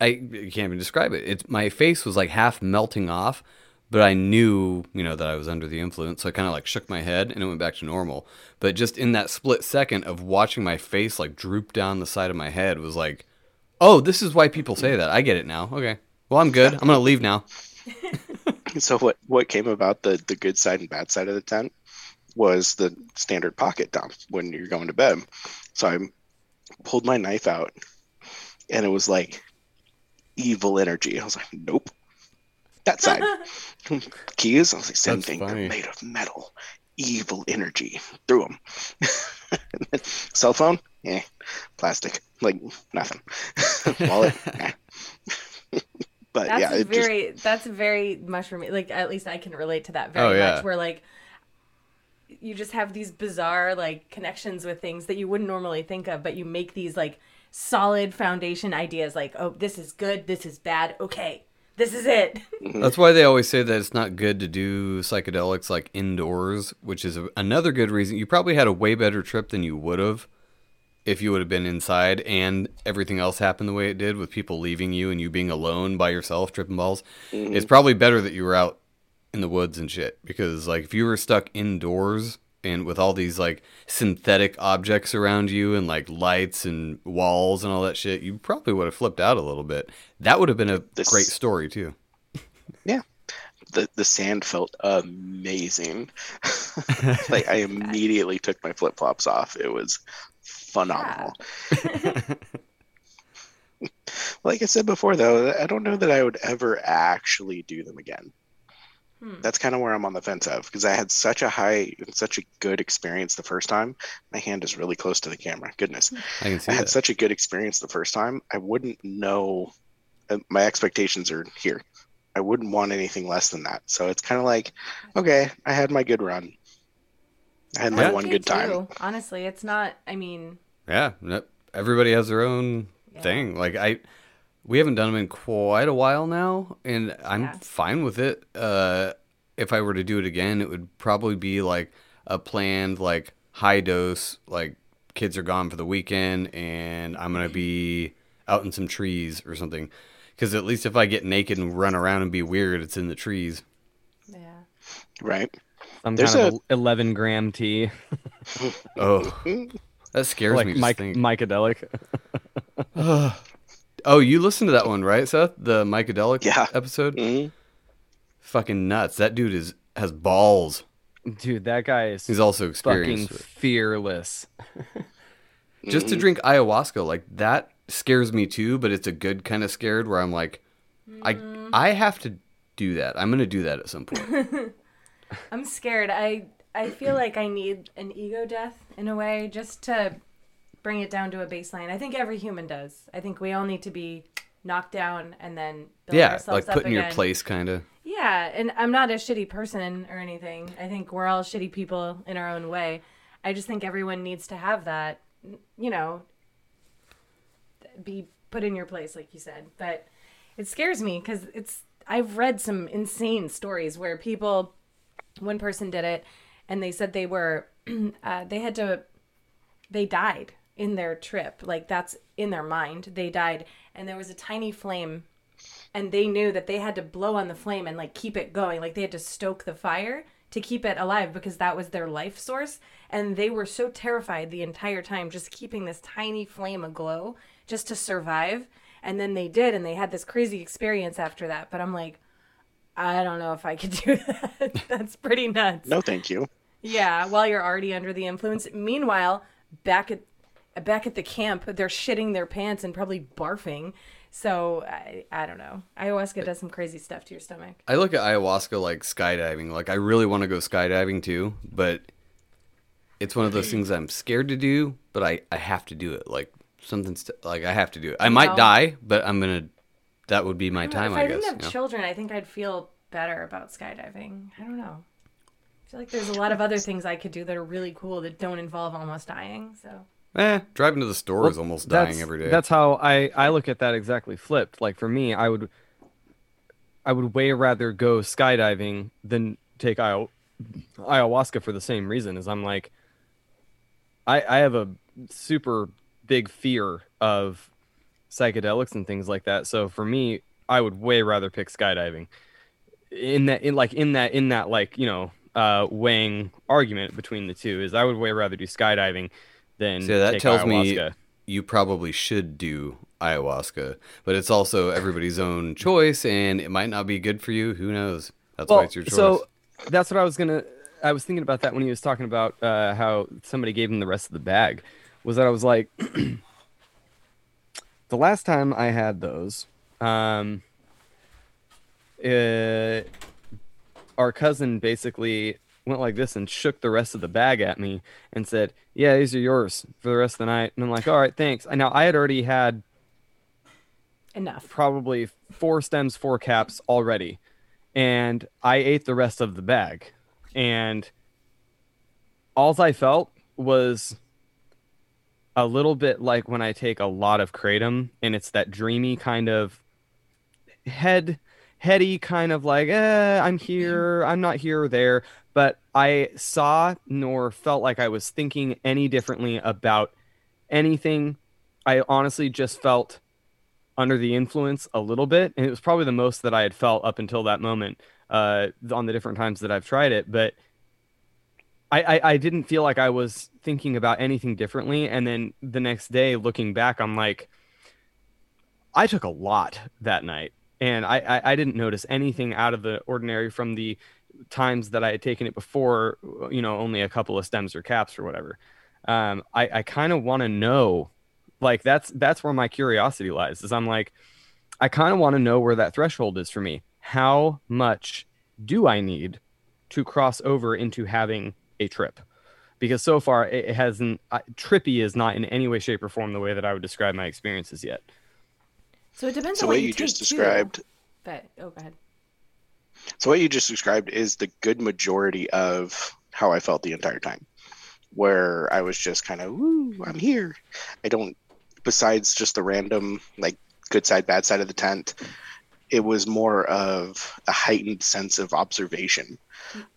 [SPEAKER 7] I can't even describe it. It's my face was like half melting off, but I knew, you know, that I was under the influence. So I kind of like shook my head and it went back to normal. But just in that split second of watching my face like droop down the side of my head was like, oh, this is why people say that. I get it now. Okay. Well, I'm good. I'm going to leave now.
[SPEAKER 4] So what what came about the the good side and bad side of the tent was the standard pocket dump when you're going to bed. So I pulled my knife out, and it was like evil energy. I was like, nope. That side. Keys. I was like, same
[SPEAKER 7] That's
[SPEAKER 4] thing.
[SPEAKER 7] funny.
[SPEAKER 4] They're made of metal. Evil energy. through them. Cell phone. Eh. Plastic. Like nothing. Wallet. But
[SPEAKER 2] That's
[SPEAKER 4] yeah, it just
[SPEAKER 2] very that's very mushroom like at least I can relate to that very
[SPEAKER 7] Oh, yeah.
[SPEAKER 2] much where like you just have these bizarre like connections with things that you wouldn't normally think of but you make these like solid foundation ideas like oh this is good this is bad okay this is it
[SPEAKER 7] That's why they always say that it's not good to do psychedelics like indoors, which is another good reason. You probably had a way better trip than you would have if you would have been inside and everything else happened the way it did with people leaving you and you being alone by yourself tripping balls. Mm-hmm. It's probably better that you were out in the woods and shit because like if you were stuck indoors and with all these like synthetic objects around you and like lights and walls and all that shit, you probably would have flipped out a little bit. That would have been a
[SPEAKER 4] This-
[SPEAKER 7] great story too.
[SPEAKER 4] yeah. The the sand felt amazing. like I immediately took my flip flops off. It was phenomenal. like I said before, though, I don't know that I would ever actually do them again.
[SPEAKER 2] Hmm.
[SPEAKER 4] That's kind of where I'm on the fence of because I had such a high and such a good experience the first time. My hand is really close to the camera. Goodness.
[SPEAKER 7] I can see
[SPEAKER 4] I had
[SPEAKER 7] that.
[SPEAKER 4] such a good experience the first time. I wouldn't know. uh, My expectations are here. I wouldn't want anything less than that. So it's kind of like, okay, I had my good run. I had my
[SPEAKER 7] Yeah.
[SPEAKER 4] one good time.
[SPEAKER 2] too. honestly it's not I mean
[SPEAKER 7] Yeah, everybody has their own
[SPEAKER 2] Yeah.
[SPEAKER 7] thing. Like I, we haven't done them in quite a while now, and I'm
[SPEAKER 2] Yeah.
[SPEAKER 7] fine with it. Uh, if I were to do it again, it would probably be like a planned like high dose. Like kids are gone for the weekend, and I'm gonna be out in some trees or something. Because at least if I get naked and run around and be weird, it's in the trees.
[SPEAKER 2] yeah
[SPEAKER 4] Right.
[SPEAKER 1] Some
[SPEAKER 4] There's
[SPEAKER 1] kind of
[SPEAKER 4] a-
[SPEAKER 1] 11 gram tea,
[SPEAKER 7] Oh, that scares
[SPEAKER 1] like
[SPEAKER 7] me. Just
[SPEAKER 1] mic-
[SPEAKER 7] think.
[SPEAKER 1] mycadelic.
[SPEAKER 7] oh, you listened to that one, right, Seth? The Mycadelic
[SPEAKER 4] Yeah.
[SPEAKER 7] episode.
[SPEAKER 4] Mhm.
[SPEAKER 7] fucking nuts. That dude is has balls.
[SPEAKER 1] Dude, that guy is
[SPEAKER 7] He's also
[SPEAKER 1] fucking
[SPEAKER 7] experienced. with it.
[SPEAKER 1] fearless.
[SPEAKER 7] Just to drink ayahuasca, like that scares me too, but it's a good kind of scared where I'm like, I I have to do that. I'm gonna do that at some point.
[SPEAKER 2] I'm scared. I I feel like I need an ego death in a way just to bring it down to a baseline. I think every human does. I think we all need to be knocked down and then build
[SPEAKER 7] yeah,
[SPEAKER 2] ourselves
[SPEAKER 7] like put in your place, kind of.
[SPEAKER 2] Yeah, and I'm not a shitty person or anything. I think we're all shitty people in our own way. I just think everyone needs to have that, you know, be put in your place, like you said. But it scares me because it's. I've read some insane stories where people, one person did it, and they said they were, uh, they had to, they died in their trip. Like that's in their mind. They died, and there was a tiny flame and they knew that they had to blow on the flame and like keep it going like they had to stoke the fire to keep it alive because that was their life source and they were so terrified the entire time just keeping this tiny flame aglow just to survive and then they did and they had this crazy experience after that but i'm like i don't know if i could do that that's pretty nuts
[SPEAKER 4] No, thank you.
[SPEAKER 2] yeah, while you're already under the influence. Meanwhile, back at back at the camp, they're shitting their pants and probably barfing. So I, I don't know. Ayahuasca does some crazy stuff to your stomach.
[SPEAKER 7] I look at ayahuasca like skydiving. Like I really want to go skydiving too, but it's one of those things I'm scared to do, but I I have to do it. Like something's like I have to do it. I might
[SPEAKER 2] know.
[SPEAKER 7] die, but I'm gonna. That would be my time, I guess.
[SPEAKER 2] if
[SPEAKER 7] I,
[SPEAKER 2] I,
[SPEAKER 7] guess.
[SPEAKER 2] didn't have
[SPEAKER 7] you know?
[SPEAKER 2] children, I think I'd feel better about skydiving. I don't know. I feel like there's a lot of other things I could do that are really cool that don't involve almost dying. So
[SPEAKER 7] Eh, driving to the store is almost dying every day.
[SPEAKER 1] That's how I I look at that exactly flipped. Like for me, I would I would way rather go skydiving than take ayahu- ayahuasca for the same reason. Is I'm like I I have a super big fear of psychedelics and things like that. So for me, I would way rather pick skydiving. In that in like in that in that like, you know, uh weighing argument between the two is I would way rather do skydiving than
[SPEAKER 7] So that
[SPEAKER 1] take
[SPEAKER 7] tells me you probably should do ayahuasca, but it's also everybody's own choice, and it might not be good for you. Who knows? That's why it's your choice.
[SPEAKER 1] So that's what I was gonna I was thinking about that when he was talking about uh, how somebody gave him the rest of the bag. Was that I was like, the last time I had those, um, uh, our cousin basically went like this and shook the rest of the bag at me and said, "Yeah, these are yours for the rest of the night." And I'm like, "All right, thanks." And now I had already had
[SPEAKER 2] Enough.
[SPEAKER 1] probably four stems, four caps already, and I ate the rest of the bag, and all I felt was a little bit like when I take a lot of kratom, and it's that dreamy kind of head heady kind of like eh, i'm here i'm not here or there but i saw nor felt like i was thinking any differently about anything. I honestly just felt under the influence a little bit and it was probably the most that i had felt up until that moment uh, on the different times that i've tried it but I, I, I didn't feel like i was thinking about anything differently and then the next day looking back i'm like i took a lot that night and I, I, I didn't notice anything out of the ordinary from the times that I had taken it before, you know, only a couple of stems or caps or whatever. Um, I, I kind of want to know, like that's that's where my curiosity lies. Is I'm like, I kind of want to know where that threshold is for me. How much do I need to cross over into having a trip? Because so far it, it hasn't. Uh, trippy is not in any way, shape, or form the way that I would describe my experiences yet.
[SPEAKER 2] So it depends
[SPEAKER 4] So
[SPEAKER 2] on
[SPEAKER 4] what
[SPEAKER 2] what
[SPEAKER 4] you
[SPEAKER 2] take,
[SPEAKER 4] just
[SPEAKER 2] too.
[SPEAKER 4] described,
[SPEAKER 2] But oh, go ahead.
[SPEAKER 4] So what you just described is the good majority of how I felt the entire time, where I was just kind of, "Woo, I'm here." I don't. Besides just the random like good side, bad side of the tent, it was more of a heightened sense of observation.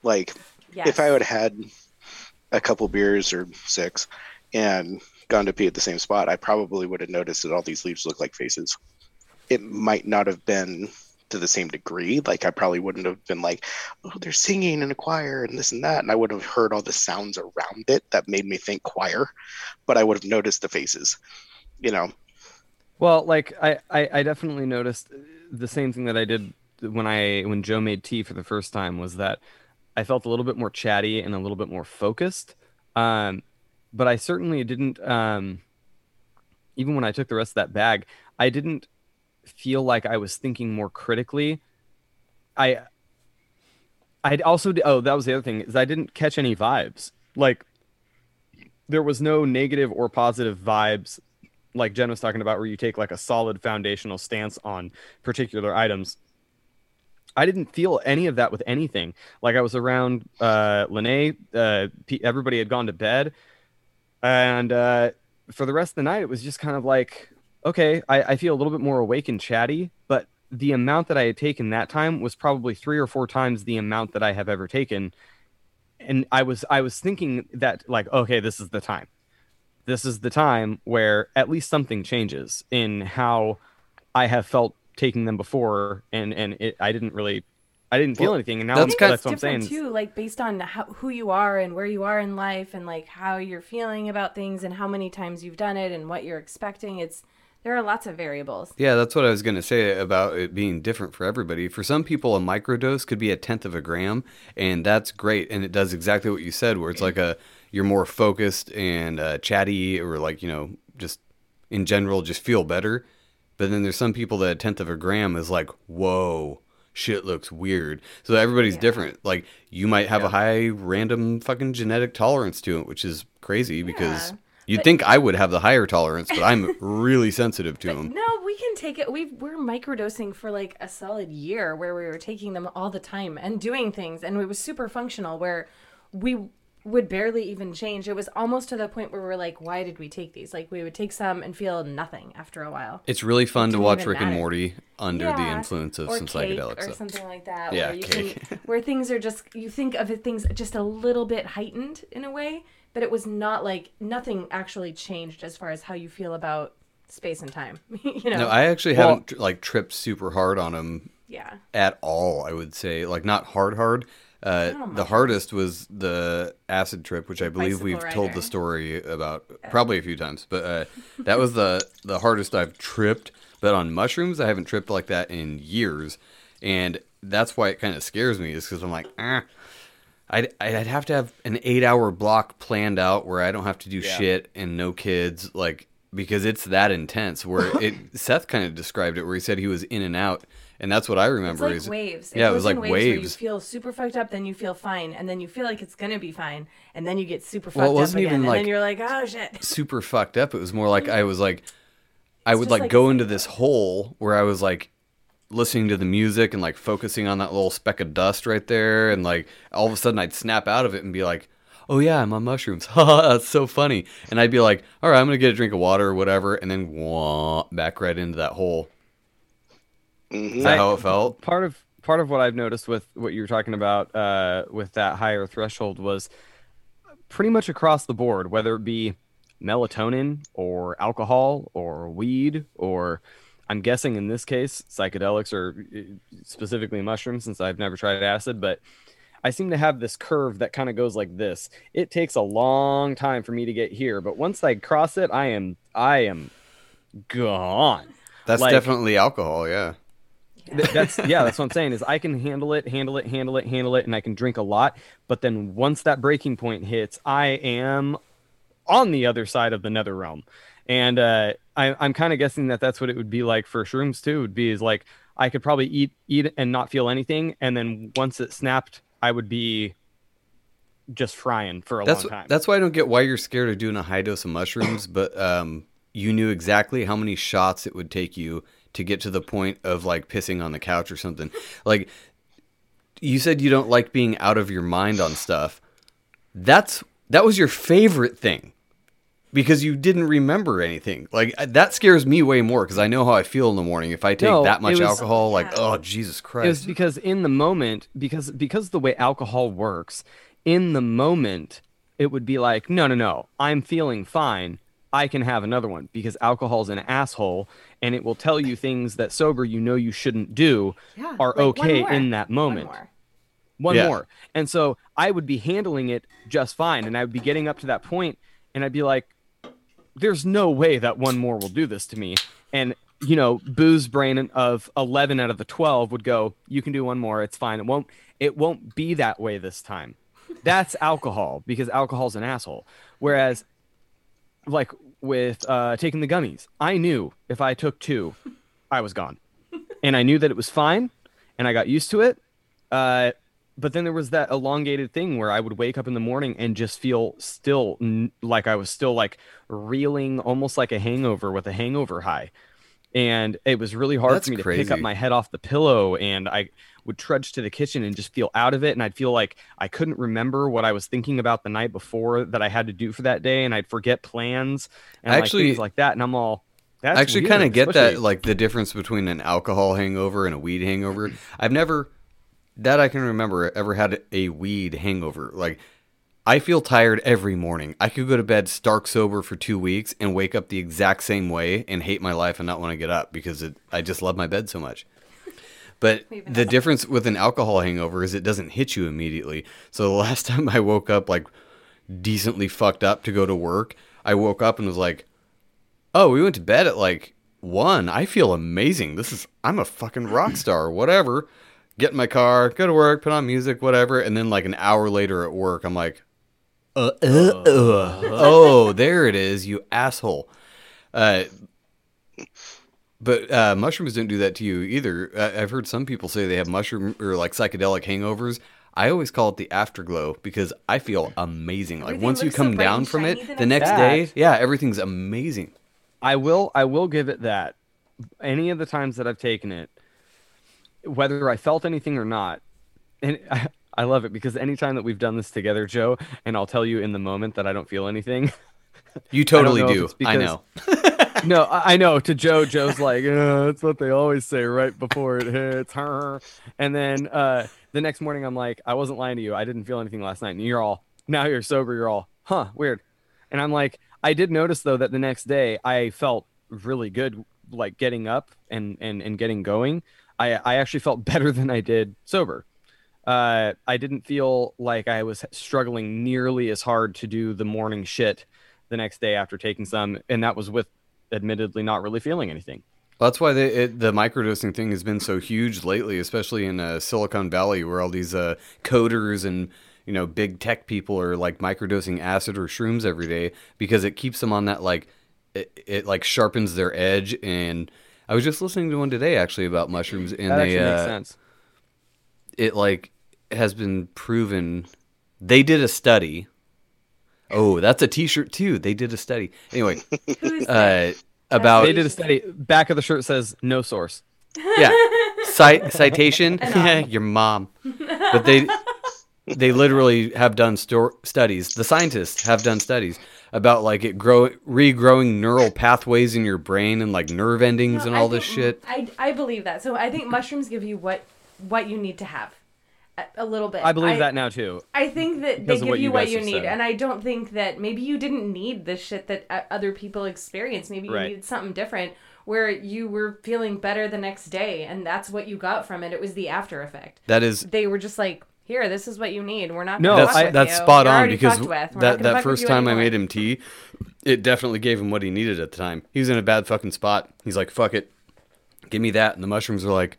[SPEAKER 4] Like
[SPEAKER 2] Yes.
[SPEAKER 4] if I would had a couple beers or six and gone to pee at the same spot, I probably would have noticed that all these leaves look like faces. It might not have been to the same degree. Like I probably wouldn't have been like, oh, they're singing in a choir and this and that, and I would have heard all the sounds around it that made me think choir, but I would have noticed the faces. You know,
[SPEAKER 1] Well, like I, I, I definitely noticed the same thing that I did when I when Joe made tea for the first time was that I felt a little bit more chatty and a little bit more focused. Um, but I certainly didn't. Um, even when I took the rest of that bag, I didn't feel like I was thinking more critically. I, I also oh that was the other thing is I didn't catch any vibes like there was no negative or positive vibes like Jen was talking about, where you take like a solid foundational stance on particular items. I didn't feel any of that with anything. Like I was around uh, Lene, uh, everybody had gone to bed, and uh, for the rest of the night, it was just kind of like, okay, I, I feel a little bit more awake and chatty, but the amount that I had taken that time was probably three or four times the amount that I have ever taken, and I was I was thinking that like, okay, this is the time this is the time where at least something changes in how I have felt taking them before, and and it, I didn't really, I didn't feel
[SPEAKER 7] Well,
[SPEAKER 1] anything, and now
[SPEAKER 7] that's
[SPEAKER 1] that's,
[SPEAKER 7] kind-
[SPEAKER 1] that's what I'm saying.
[SPEAKER 2] different too, like based on how, who you are and where you are in life, and like how you're feeling about things, and how many times you've done it, and what you're expecting. It's there are lots of variables.
[SPEAKER 7] Yeah, that's what I was going to say about it being different for everybody. For some people, a microdose could be a tenth of a gram, and that's great. And it does exactly what you said, where it's like a you're more focused and uh, chatty, or like you know, just in general, just feel better. But then there's some people that a tenth of a gram is like, whoa, shit looks weird. So everybody's different. Like you might have a high random fucking genetic tolerance to it, which is crazy because.
[SPEAKER 2] Yeah,
[SPEAKER 7] You'd
[SPEAKER 2] but-
[SPEAKER 7] think I would have the higher tolerance, but I'm really sensitive to them.
[SPEAKER 2] No, we can take it. We we're microdosing for like a solid year, where we were taking them all the time and doing things, and it was super functional. Where we would barely even change. It was almost to the point where we are like, why did we take these? Like we would take some and feel nothing after a while.
[SPEAKER 7] It's really fun to watch Rick and. Morty under the influence of
[SPEAKER 2] or
[SPEAKER 7] some
[SPEAKER 2] cake
[SPEAKER 7] psychedelic
[SPEAKER 2] or
[SPEAKER 7] stuff.
[SPEAKER 2] something like that.
[SPEAKER 7] Yeah,
[SPEAKER 2] where you
[SPEAKER 7] cake.
[SPEAKER 2] Can, where things are just you think of it, things just a little bit heightened in a way, but it was not like nothing actually changed as far as how you feel about space and time. you know?
[SPEAKER 7] No, I actually
[SPEAKER 1] Well-
[SPEAKER 7] haven't like tripped super hard on them
[SPEAKER 2] yeah.
[SPEAKER 7] at all. I would say like not hard hard. Uh,
[SPEAKER 2] Not
[SPEAKER 7] the hardest was the acid trip, which I believe we've
[SPEAKER 2] bicycle
[SPEAKER 7] told the story about probably a few times. But uh, that was the the hardest I've tripped. But on mushrooms, I haven't tripped like that in years, and that's why it kind of scares me. Is because I'm like, ah, I'd I'd have to have an eight hour block planned out where I don't have to do
[SPEAKER 1] Yeah.
[SPEAKER 7] shit and no kids, like because it's that intense. Where it Seth kind of described it, where he said he was in and out, and that's what I
[SPEAKER 2] It's
[SPEAKER 7] remember.
[SPEAKER 2] like
[SPEAKER 7] is
[SPEAKER 2] waves.
[SPEAKER 7] yeah, it
[SPEAKER 2] goes
[SPEAKER 7] was like
[SPEAKER 2] in waves. You feel super fucked up, then you feel fine, and then you feel like it's gonna be fine, and then you get super fucked
[SPEAKER 7] Well, it
[SPEAKER 2] up
[SPEAKER 7] wasn't
[SPEAKER 2] again,
[SPEAKER 7] even
[SPEAKER 2] and
[SPEAKER 7] like-
[SPEAKER 2] then you're like, oh shit.
[SPEAKER 7] super fucked up. It was more like I was like, I would like,
[SPEAKER 2] like
[SPEAKER 7] go into this hole where I was like listening to the music and like focusing on that little speck of dust right there, and like all of a sudden I'd snap out of it and be like, "Oh yeah, I'm on mushrooms." That's so funny. And I'd be like, "All right, I'm gonna get a drink of water or whatever," and then wah, back right into that hole.
[SPEAKER 4] Mhm.
[SPEAKER 7] Is that how it felt?
[SPEAKER 1] part of part of what I've noticed with what you were talking about uh, with that higher threshold was pretty much across the board, whether it be melatonin or alcohol or weed or I'm guessing in this case psychedelics or uh, specifically mushrooms since I've never tried acid, but I seem to have this curve that kind of goes like this. It takes a long time for me to get here, but once I cross it, I am I am gone.
[SPEAKER 7] That's
[SPEAKER 1] Like-
[SPEAKER 7] definitely alcohol. Yeah.
[SPEAKER 1] Th- that's yeah that's what i'm saying is i can handle it handle it handle it handle it and i can drink a lot but then once that breaking point hits i am on the other side of the nether realm and uh, I, i'm kind of guessing that that's what it would be like for shrooms too would be is like i could probably eat eat and not feel anything and then once it snapped i would be just frying for a
[SPEAKER 7] That's
[SPEAKER 1] long time
[SPEAKER 7] that's why I don't get why you're scared of doing a high dose of mushrooms, but um, you knew exactly how many shots it would take you to get to the point of like pissing on the couch or something. Like you said, you don't like being out of your mind on stuff. That's that was your favorite thing because you didn't remember anything. Like uh, that scares me way more because I know how I feel in the morning. If I take
[SPEAKER 1] No,
[SPEAKER 7] that much
[SPEAKER 1] was-
[SPEAKER 7] alcohol, like
[SPEAKER 2] Yeah.
[SPEAKER 7] oh Jesus Christ!
[SPEAKER 1] It was
[SPEAKER 7] Christ,
[SPEAKER 1] because in the moment, because because the way alcohol works, in the moment, it would be like, no, no, no, I'm feeling fine. I can have another one because alcohol's an asshole, and it will tell you things that sober you know you shouldn't do
[SPEAKER 2] Yeah,
[SPEAKER 1] are
[SPEAKER 2] like,
[SPEAKER 1] okay in that
[SPEAKER 2] One
[SPEAKER 1] moment.
[SPEAKER 2] more.
[SPEAKER 1] One
[SPEAKER 7] Yeah.
[SPEAKER 1] more, and so I would be handling it just fine, and I would be getting up to that point, and I'd be like, there's no way that one more will do this to me. And you know, booze brain of 11 out of the 12 would go, you can do one more. It's fine. It won't, it won't be that way this time. That's alcohol because alcohol's an asshole. Whereas like with uh, taking the gummies, I knew if I took two, I was gone. And I knew that it was fine and I got used to it. Uh, but then there was that elongated thing where I would wake up in the morning and just feel still n- like I was still like reeling almost like a hangover with a hangover high. And it was really hard
[SPEAKER 7] That's
[SPEAKER 1] for me to pick up my head off the pillow and I would trudge to the kitchen and just feel out of it and I'd feel like I couldn't remember what I was thinking about the night before that I had to do for that day and I'd forget plans and like,
[SPEAKER 7] Actually-
[SPEAKER 1] things like that and I'm all that's
[SPEAKER 7] I actually kind of get that, like the difference between an alcohol hangover and a weed hangover. I've never, that I can remember, ever had a weed hangover. Like, I feel tired every morning. I could go to bed stark sober for two weeks and wake up the exact same way and hate my life and not want to get up because it, I just love my bed so much. But the difference with an alcohol hangover is it doesn't hit you immediately. So the last time I woke up like decently fucked up to go to work, I woke up and was like, "Oh, we went to bed at like 1. I feel amazing. This is I'm a fucking rock star or whatever." Get in my car, go to work, put on music, whatever, and then like an hour later at work, I'm like, uh, uh, uh. oh, there it is, you asshole. Uh, but uh, mushrooms don't do that to you either. I- I've heard some people say they have mushroom or like psychedelic hangovers. I always call it the afterglow because I feel amazing. Like
[SPEAKER 2] Everything
[SPEAKER 7] once you
[SPEAKER 2] looks so
[SPEAKER 7] come
[SPEAKER 2] bright
[SPEAKER 7] down
[SPEAKER 2] and
[SPEAKER 7] from
[SPEAKER 2] shiny
[SPEAKER 7] it,
[SPEAKER 2] the
[SPEAKER 7] the
[SPEAKER 2] next
[SPEAKER 7] next
[SPEAKER 1] day.
[SPEAKER 7] day, yeah, everything's amazing.
[SPEAKER 1] I will I will give it that. Any of the times that I've taken it, whether I felt anything or not, and I, I love it because anytime that we've done this together, Joe, and I'll tell you in the moment that I don't feel anything.
[SPEAKER 7] You totally
[SPEAKER 1] if
[SPEAKER 7] do.
[SPEAKER 1] it's
[SPEAKER 7] I know.
[SPEAKER 1] no, I, I know. To Joe, Joe's like, that's what they always say right before it hits. her." And then uh, the next morning, I'm like, I wasn't lying to you. I didn't feel anything last night. And you're all, now you're sober. You're all, huh, weird. And I'm like, I did notice though that the next day I felt really good, like getting up and and and getting going. I I actually felt better than I did sober. Uh, I didn't feel like I was struggling nearly as hard to do the morning shit the next day after taking some, and that was with admittedly not really feeling anything.
[SPEAKER 7] That's why the it, the microdosing thing has been so huge lately, especially in uh, Silicon Valley, where all these uh, coders and you know big tech people are like microdosing acid or shrooms every day because it keeps them on that like it, it like sharpens their edge and I was just listening to one today actually about mushrooms and
[SPEAKER 1] That
[SPEAKER 7] they
[SPEAKER 1] actually makes
[SPEAKER 7] uh,
[SPEAKER 1] sense.
[SPEAKER 7] it like has been proven they did a study. Oh that's a t-shirt too. They did a study. Anyway uh about
[SPEAKER 1] They did a study. Back of the shirt says no source.
[SPEAKER 7] yeah. Cite, citation? Your mom. But they they literally have done stor- studies. The scientists have done studies about like it grow regrowing neural pathways in your brain and like nerve endings
[SPEAKER 2] No,
[SPEAKER 7] and
[SPEAKER 2] I
[SPEAKER 7] all this shit
[SPEAKER 2] I, I believe that. So I think mushrooms give you what what you need to have. A, a little bit.
[SPEAKER 1] I believe that now too.
[SPEAKER 2] I think that they give
[SPEAKER 1] what
[SPEAKER 2] you
[SPEAKER 1] you
[SPEAKER 2] what you need,
[SPEAKER 1] said.
[SPEAKER 2] and I don't think that maybe you didn't need the shit that uh, other people experience. Maybe you
[SPEAKER 1] Right.
[SPEAKER 2] needed something different where you were feeling better the next day, and that's what you got from it. It was the after effect.
[SPEAKER 7] that is
[SPEAKER 2] They were just like, "Here, this is what you need. We're not
[SPEAKER 1] No,
[SPEAKER 7] that's
[SPEAKER 1] I-
[SPEAKER 2] with
[SPEAKER 7] that's
[SPEAKER 2] you.
[SPEAKER 7] spot
[SPEAKER 2] You're
[SPEAKER 7] on because
[SPEAKER 2] fucked with.
[SPEAKER 7] That that first
[SPEAKER 2] you
[SPEAKER 7] time I made him tea, it definitely gave him what he needed at the time. He was in a bad fucking spot. He's like, "Fuck it, give me that," and the mushrooms are like,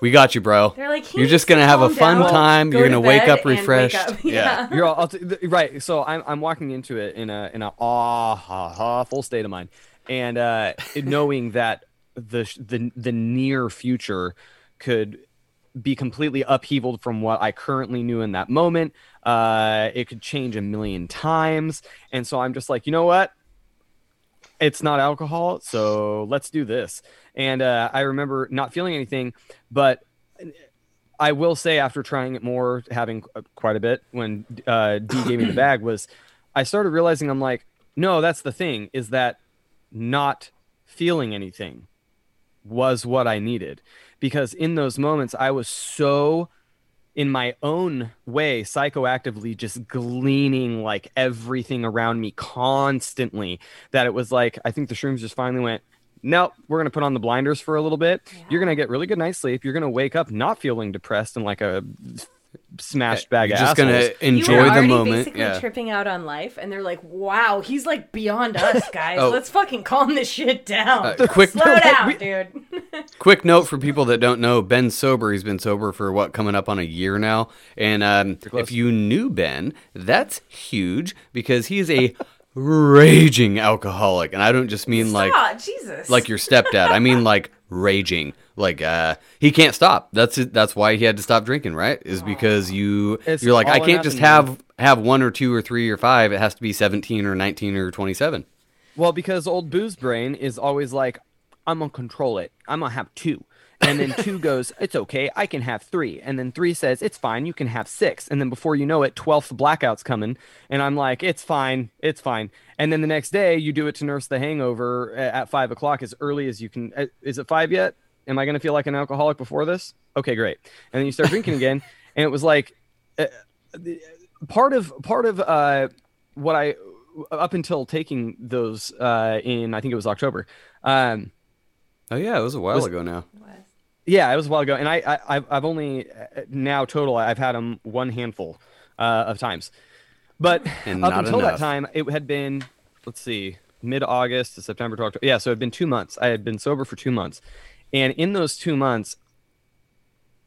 [SPEAKER 7] "We got you, bro.
[SPEAKER 2] They're like, "He
[SPEAKER 7] you're just gonna have a fun
[SPEAKER 2] down,
[SPEAKER 7] time.
[SPEAKER 2] go
[SPEAKER 7] You're
[SPEAKER 2] to
[SPEAKER 7] gonna wake up
[SPEAKER 2] and wake
[SPEAKER 7] refreshed."
[SPEAKER 2] up."
[SPEAKER 7] Yeah.
[SPEAKER 2] Yeah.
[SPEAKER 1] You're all, t- th- right. So I'm I'm walking into it in a in a ah ha ha full state of mind, and uh, knowing that the the the near future could be completely upheavaled from what I currently knew in that moment. Uh, it could change a million times, and so I'm just like, you know what? It's not alcohol, so let's do this. And uh, I remember not feeling anything, but I will say after trying it more, having uh, quite a bit when uh, D gave me the bag, was I started realizing I'm like, no, that's the thing is that not feeling anything was what I needed. Because in those moments I was so in my own way psychoactively just gleaning like everything around me constantly that it was like I think the shrooms just finally went nope we're going to put on the blinders for a little bit. You're going to get really good night's sleep. You're going to wake up not feeling depressed and like a smashed bag
[SPEAKER 7] You're
[SPEAKER 1] of
[SPEAKER 7] just gonna
[SPEAKER 1] assholes.
[SPEAKER 2] You
[SPEAKER 7] enjoy the
[SPEAKER 2] already
[SPEAKER 7] moment.
[SPEAKER 2] basically
[SPEAKER 7] Yeah.
[SPEAKER 2] tripping out on life, and they're like, "Wow, he's like beyond us, guys.
[SPEAKER 7] Oh.
[SPEAKER 2] Let's fucking calm this shit down.
[SPEAKER 7] Uh, quick-
[SPEAKER 2] slow down, dude."
[SPEAKER 7] Quick note for people that don't know, Ben's sober. He's been sober for what, coming up on a year now. And um, if you knew Ben, that's huge because he's a raging alcoholic, and I don't just mean like
[SPEAKER 2] Jesus.
[SPEAKER 7] like your stepdad. I mean like raging. Like uh, he can't stop. That's it. That's why he had to stop drinking, right? Is because you
[SPEAKER 1] It's
[SPEAKER 7] you're like
[SPEAKER 1] all
[SPEAKER 7] I
[SPEAKER 1] or
[SPEAKER 7] can't just
[SPEAKER 1] nothing,
[SPEAKER 7] have have one or two or three or five. It has to be seventeen or nineteen or twenty seven.
[SPEAKER 1] Well, because old booze brain is always like, I'm gonna control it. I'm gonna have two. And then two goes, it's okay, I can have three. And then three says, it's fine, you can have six. And then before you know it, 12th blackout's coming. And I'm like, it's fine, it's fine. And then the next day, you do it to nurse the hangover a- at five o'clock as early as you can. uh, Is it five yet? Am I gonna feel like an alcoholic before this? Okay, great. And then you start drinking again. And it was like, uh, part of part of uh, what I up until taking those uh, in I think it was October. Um,
[SPEAKER 7] Oh yeah, it was a while
[SPEAKER 1] Was-
[SPEAKER 7] ago now.
[SPEAKER 1] yeah, it was a while ago, and I, I I've, I've only uh, now total I've had them one handful uh, of times, but
[SPEAKER 7] And
[SPEAKER 1] up
[SPEAKER 7] not
[SPEAKER 1] until that time it had been let's see mid August to September to October. Yeah, so it had been two months. I had been sober for two months, and in those two months,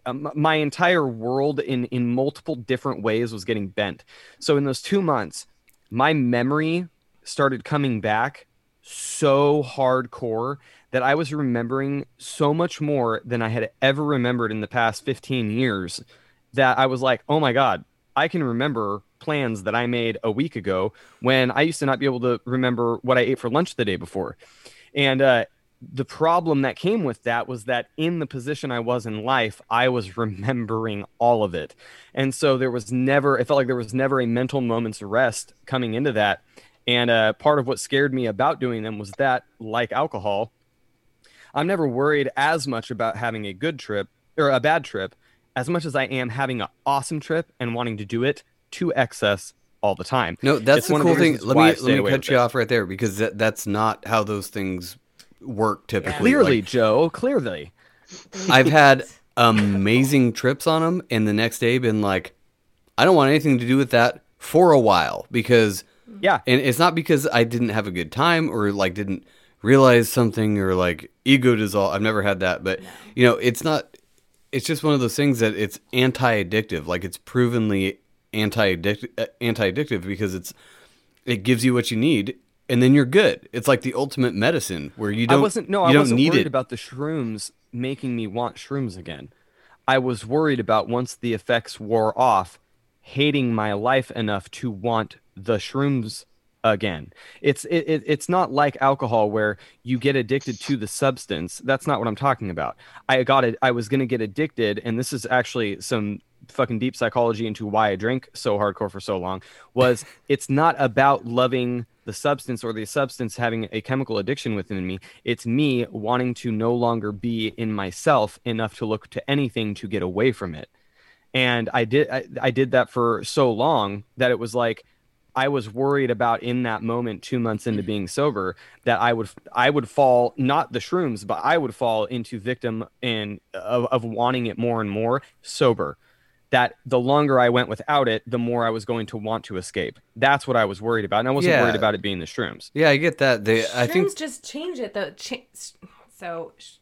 [SPEAKER 1] um, my entire world in in multiple different ways was getting bent. So in those two months, my memory started coming back so hardcore that I was remembering so much more than I had ever remembered in the past 15 years that I was like, "Oh my god, I can remember plans that I made a week ago when I used to not be able to remember what I ate for lunch the day before." And uh the problem that came with that was that in the position I was in life, I was remembering all of it. And so there was never, it felt like there was never a mental moment's rest coming into that. And uh, part of what scared me about doing them was that, like alcohol, I'm never worried as much about having a good trip or a bad trip as much as I am having an awesome trip and wanting to do it to excess all the time.
[SPEAKER 7] No, that's
[SPEAKER 1] It's
[SPEAKER 7] the cool
[SPEAKER 1] the
[SPEAKER 7] thing. Let me let me cut you
[SPEAKER 1] it.
[SPEAKER 7] off right there because that, that's not how those things work typically.
[SPEAKER 1] Clearly,
[SPEAKER 7] Like,
[SPEAKER 1] Joe, clearly.
[SPEAKER 7] I've had amazing trips on them, and the next day been like, I don't want anything to do with that for a while because,
[SPEAKER 1] Yeah.
[SPEAKER 7] and it's not because I didn't have a good time or like didn't realize something or like ego dissolve. I've never had that, but you know, it's not. It's just one of those things that it's anti-addictive. Like it's provenly anti uh, anti addictive because it's it gives you what you need and then you're good. It's like the ultimate medicine where you don't
[SPEAKER 1] I wasn't no, I wasn't
[SPEAKER 7] need
[SPEAKER 1] worried
[SPEAKER 7] it.
[SPEAKER 1] about the shrooms making me want shrooms again. I was worried about once the effects wore off, hating my life enough to want the shrooms again. It's it, it it's not like alcohol where you get addicted to the substance. That's not what I'm talking about. I got it. I was gonna get addicted, and this is actually some fucking deep psychology into why I drank so hardcore for so long. Was it's not about loving the substance or the substance having a chemical addiction within me. It's me wanting to no longer be in myself enough to look to anything to get away from it and I did I, I did that for so long that it was like I was worried about in that moment 2 months into being sober that I would I would fall not the shrooms but I would fall into victim and of, of wanting it more and more sober that the longer I went without it the more I was going to want to escape that's what I was worried about and I wasn't
[SPEAKER 7] Yeah.
[SPEAKER 1] worried about it being the shrooms
[SPEAKER 7] Yeah, I get that. They I
[SPEAKER 2] Shrooms
[SPEAKER 7] think
[SPEAKER 2] just change it though. Cha- so sh-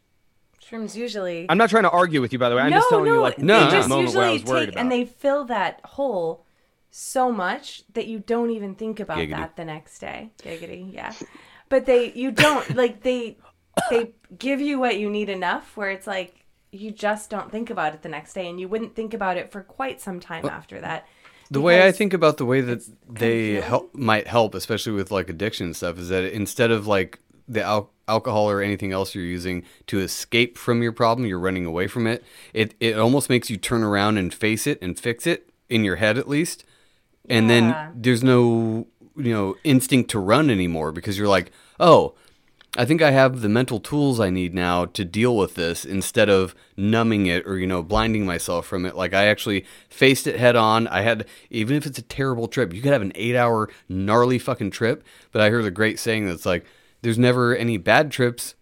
[SPEAKER 2] shrooms usually.
[SPEAKER 1] I'm not trying to argue with you by the way I'm
[SPEAKER 2] no,
[SPEAKER 1] just telling
[SPEAKER 2] no,
[SPEAKER 1] you like
[SPEAKER 2] they
[SPEAKER 7] No,
[SPEAKER 1] in
[SPEAKER 7] no.
[SPEAKER 1] that
[SPEAKER 2] just
[SPEAKER 1] I
[SPEAKER 2] usually
[SPEAKER 1] was
[SPEAKER 2] take
[SPEAKER 1] about
[SPEAKER 2] and they fill that hole so much that you don't even think about
[SPEAKER 7] Giggity.
[SPEAKER 2] that the next day. Giggity, yeah. But they, you don't like they, they give you what you need enough where it's like you just don't think about it the next day, and you wouldn't think about it for quite some time after that.
[SPEAKER 7] the way I think about the way that they help might help, especially with like addiction stuff, is that instead of like the al- alcohol or anything else you're using to escape from your problem, you're running away from it. It it almost makes you turn around and face it and fix it in your head at least, and
[SPEAKER 2] Yeah.
[SPEAKER 7] then there's no you know instinct to run anymore because you're like, oh. I think I have the mental tools I need now to deal with this instead of numbing it or you know blinding myself from it. Like I actually faced it head on. I had even if it's a terrible trip, you could have an 8-hour gnarly fucking trip, but I heard a great saying that's like there's never any bad trips.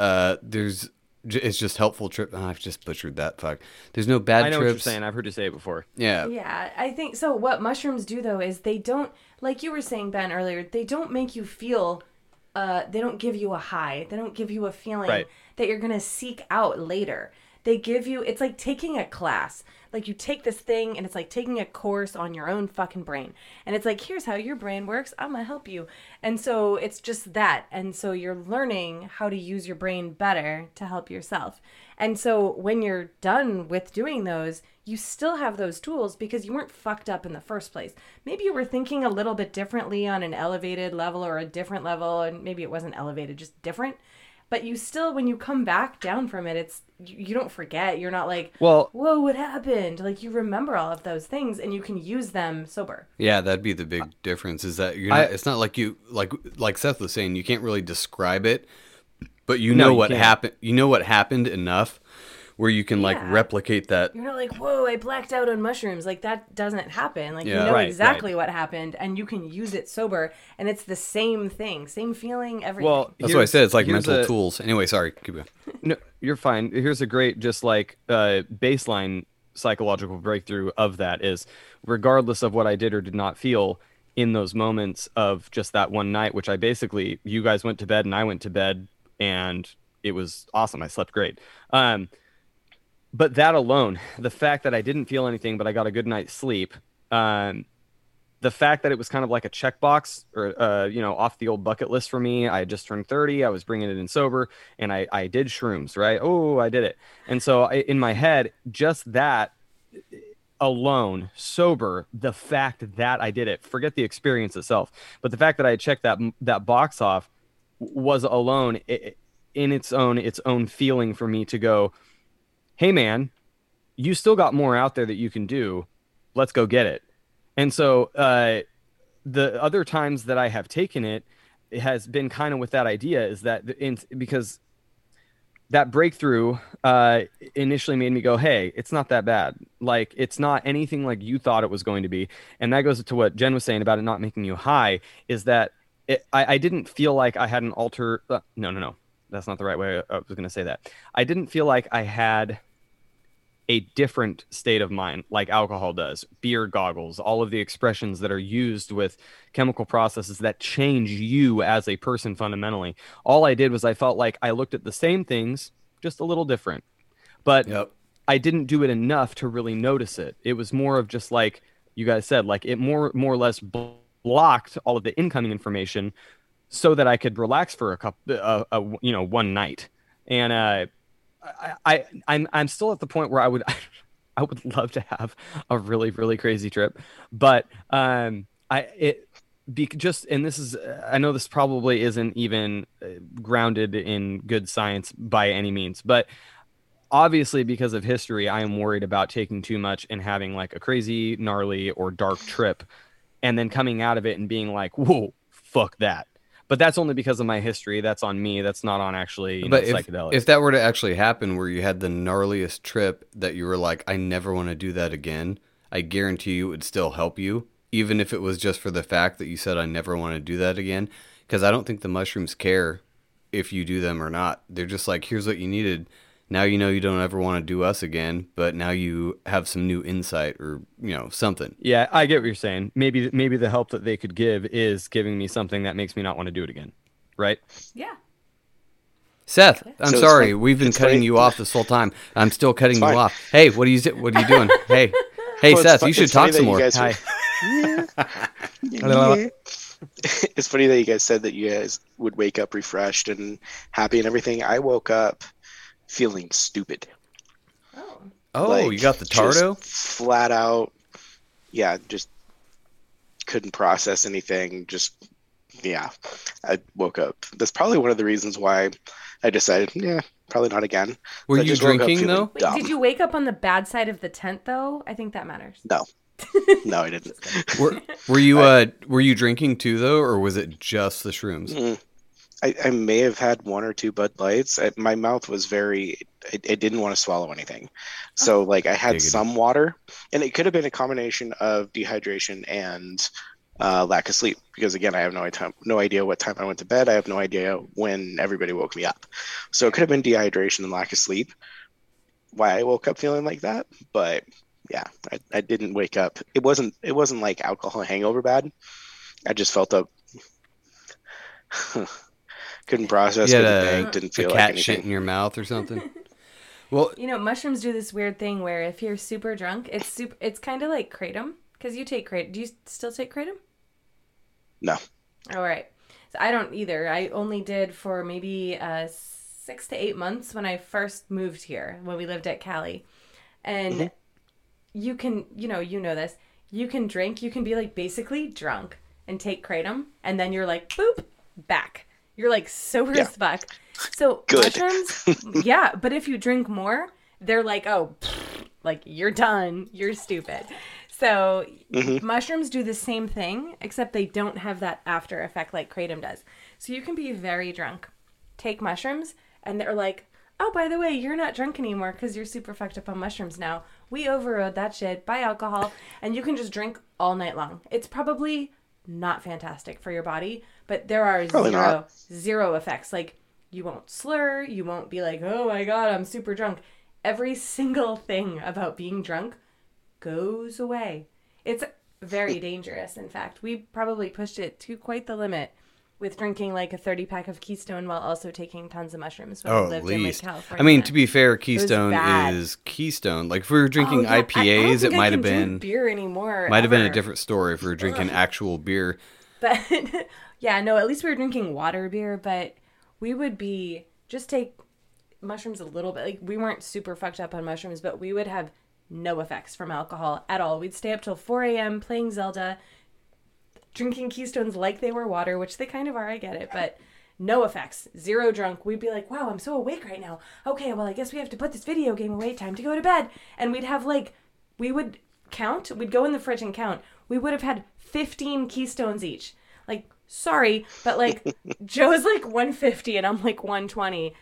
[SPEAKER 7] Uh there's it's just helpful trip. oh, I've just butchered that. Fuck. There's no bad
[SPEAKER 1] I know what you're
[SPEAKER 7] trips.
[SPEAKER 1] saying I've heard you say it before
[SPEAKER 7] Yeah.
[SPEAKER 2] Yeah, I think so. What mushrooms do though is they don't, like you were saying, Ben, earlier, they don't make you feel, uh, they don't give you a high. They don't give you a feeling
[SPEAKER 1] Right.
[SPEAKER 2] that you're going to seek out later. They give you, it's like taking a class. Like you take this thing and it's like taking a course on your own fucking brain. And it's like, here's how your brain works. I'm going to help you. And so it's just that. And so you're learning how to use your brain better to help yourself. And so when you're done with doing those, you still have those tools because you weren't fucked up in the first place. Maybe you were thinking a little bit differently on an elevated level or a different level, and maybe it wasn't elevated, just different. But you still, when you come back down from it, it's you, you don't forget. You're not like,
[SPEAKER 1] Well-
[SPEAKER 2] whoa, what happened? Like you remember all of those things, and you can use them sober.
[SPEAKER 7] Yeah, that'd be the big difference. Is that you're
[SPEAKER 1] I-
[SPEAKER 7] not, it's not like you like like Seth was saying. You can't really describe it, but you
[SPEAKER 1] No,
[SPEAKER 7] know
[SPEAKER 1] you
[SPEAKER 7] what happened. You know what happened enough where you can like replicate that.
[SPEAKER 2] You're not like, whoa, I blacked out on mushrooms. Like that doesn't happen. Like
[SPEAKER 7] Yeah.
[SPEAKER 2] you know
[SPEAKER 1] Right,
[SPEAKER 2] exactly what happened, and you can use it sober, and it's the same thing, same feeling, everything.
[SPEAKER 1] well
[SPEAKER 7] That's what I said it's like mental
[SPEAKER 1] a-
[SPEAKER 7] tools. Anyway, sorry. Keep going.
[SPEAKER 1] No, you're fine. Here's a great, just like uh, baseline psychological breakthrough of that is, regardless of what I did or did not feel in those moments of just that one night, which I basically, you guys went to bed and I went to bed, and it was awesome. I slept great. Um, but that alone, the fact that I didn't feel anything, but I got a good night's sleep, um, the fact that it was kind of like a checkbox or uh, you know off the old bucket list for me i had just turned 30 i was bringing it in sober and i, I did shrooms right? Oh i did it. And so I, in my head just that alone sober the fact that i did it forget the experience itself but the fact that i checked that that box off was alone i- in its own its own feeling for me to go hey man you still got more out there that you can do let's go get it and so uh, the other times that I have taken it, it has been kind of with that idea is that in, because that breakthrough uh, initially made me go, hey, it's not that bad. Like, it's not anything like you thought it was going to be. And that goes to what Jen was saying about it not making you high is that it, I, I didn't feel like I had an alter. Uh, no, no, no. That's not the right way I was going to say that. I didn't feel like I had a different state of mind like alcohol does beer goggles all of the expressions that are used with chemical processes that change you as a person fundamentally all i did was i felt like i looked at the same things just a little different but
[SPEAKER 7] Yep.
[SPEAKER 1] i didn't do it enough to really notice it it was more of just like you guys said, like it more more or less blocked all of the incoming information, so that I could relax for a couple, uh, uh, you know, one night. And uh, I, I I'm I'm still at the point where I would I would love to have a really really crazy trip, but um I it be just and this is I know this probably isn't even uh, grounded in good science by any means, but obviously because of history I am worried about taking too much and having like a crazy gnarly or dark trip and then coming out of it and being like, "Whoa, fuck that." But that's only because of my history. That's on me. That's not on actually you
[SPEAKER 7] But
[SPEAKER 1] know,
[SPEAKER 7] if,
[SPEAKER 1] psychedelics.
[SPEAKER 7] if that were to actually happen, where you had the gnarliest trip that you were like, I never want to do that again, I guarantee you it would still help you, even if it was just for the fact that you said, I never want to do that again. Because I don't think the mushrooms care if you do them or not. They're just like, here's what you needed. Now you know you don't ever want to do us again, but now you have some new insight or, you know, something.
[SPEAKER 1] Yeah, I get what you're saying. Maybe maybe the help that they could give is giving me something that makes me not want to do it again. Right?
[SPEAKER 2] Yeah.
[SPEAKER 7] Seth, I'm
[SPEAKER 4] So
[SPEAKER 7] sorry.
[SPEAKER 4] like-
[SPEAKER 7] We've been cutting
[SPEAKER 4] funny-
[SPEAKER 7] you off this whole time. I'm still cutting you off. Hey, what are you what are you doing? hey, hey,
[SPEAKER 4] Well,
[SPEAKER 7] Seth,
[SPEAKER 4] fu-
[SPEAKER 7] you should talk some more.
[SPEAKER 4] guys
[SPEAKER 1] Hi.
[SPEAKER 4] Yeah. it's funny that you guys said that you guys would wake up refreshed and happy and everything. I woke up feeling stupid.
[SPEAKER 2] Oh.
[SPEAKER 7] Oh,
[SPEAKER 4] Like,
[SPEAKER 7] you got the
[SPEAKER 4] just
[SPEAKER 7] tardo?
[SPEAKER 4] flat out. Yeah, just couldn't process anything. Just yeah, I woke up. That's probably one of the reasons why I decided, yeah, probably not again.
[SPEAKER 7] Were
[SPEAKER 4] I
[SPEAKER 7] you
[SPEAKER 4] just woke up
[SPEAKER 7] drinking though?
[SPEAKER 2] Wait, did you wake up on the bad side of the tent though? I think that matters.
[SPEAKER 4] No, no, I didn't.
[SPEAKER 7] Were, were you uh were you drinking too though, or was it just the shrooms?
[SPEAKER 4] Mm. I, I may have had one or two Bud Lights. I, my mouth was very, it, it didn't want to swallow anything. So, like, I had
[SPEAKER 7] Giggity.
[SPEAKER 4] some water, and it could have been a combination of dehydration and uh, lack of sleep. Because, again, I have no, idea, no idea what time I went to bed. I have no idea when everybody woke me up. So, it could have been dehydration and lack of sleep, why I woke up feeling like that. But, yeah, I, I didn't wake up. It wasn't, it wasn't like alcohol hangover bad. I just felt up. couldn't process,
[SPEAKER 7] You had
[SPEAKER 4] couldn't
[SPEAKER 7] a,
[SPEAKER 4] think, didn't
[SPEAKER 7] a
[SPEAKER 4] feel
[SPEAKER 7] cat
[SPEAKER 4] like
[SPEAKER 7] shit in your mouth or something. well,
[SPEAKER 2] You know, mushrooms do this weird thing where if you're super drunk, it's super. It's kind of like kratom because you take kratom. Do you still take kratom?
[SPEAKER 4] No.
[SPEAKER 2] All right. So I don't either. I only did for maybe uh, six to eight months when I first moved here when we lived at Cali, and you can, you know, you know this. You can drink. You can be like basically drunk and take kratom, and then you're like boop back. You're like sober
[SPEAKER 4] Yeah.
[SPEAKER 2] as fuck. So
[SPEAKER 4] Good.
[SPEAKER 2] mushrooms, yeah. But if you drink more, they're like, oh, like you're done. You're stupid. So mm-hmm. mushrooms do the same thing, except they don't have that after effect like kratom does. So you can be very drunk, take mushrooms, and they're like, oh, by the way, you're not drunk anymore because you're super fucked up on mushrooms now. We overrode that shit by alcohol, and you can just drink all night long. It's probably not fantastic for your body, but there are
[SPEAKER 4] Probably
[SPEAKER 2] zero
[SPEAKER 4] not.
[SPEAKER 2] zero effects. Like you won't slur, you won't be like, oh my god, I'm super drunk. Every single thing about being drunk goes away. It's very dangerous, in fact. We probably pushed it to quite the limit with drinking like a 30 pack of Keystone while also taking tons of mushrooms when
[SPEAKER 7] oh,
[SPEAKER 2] we
[SPEAKER 7] at
[SPEAKER 2] lived in like
[SPEAKER 7] least.
[SPEAKER 2] California.
[SPEAKER 7] I mean, to be fair, Keystone is Keystone. Like if we were drinking
[SPEAKER 2] Oh, yeah, I- I
[SPEAKER 7] IPAs, it might have been
[SPEAKER 2] beer anymore.
[SPEAKER 7] might have been a different story if we were drinking actual beer.
[SPEAKER 2] But yeah, no, at least we were drinking water beer, but we would be just take mushrooms a little bit. Like we weren't super fucked up on mushrooms, but we would have no effects from alcohol at all. We'd stay up till 4 a.m. playing Zelda, drinking Keystones like they were water, which they kind of are, I get it, but no effects, zero drunk. We'd be like, wow, I'm so awake right now. Okay, well, I guess we have to put this video game away. Time to go to bed. And we'd have like, we would count, we'd go in the fridge and count. We would have had 15 Keystones each. Like, sorry, but like, Joe's like 150 and I'm like 120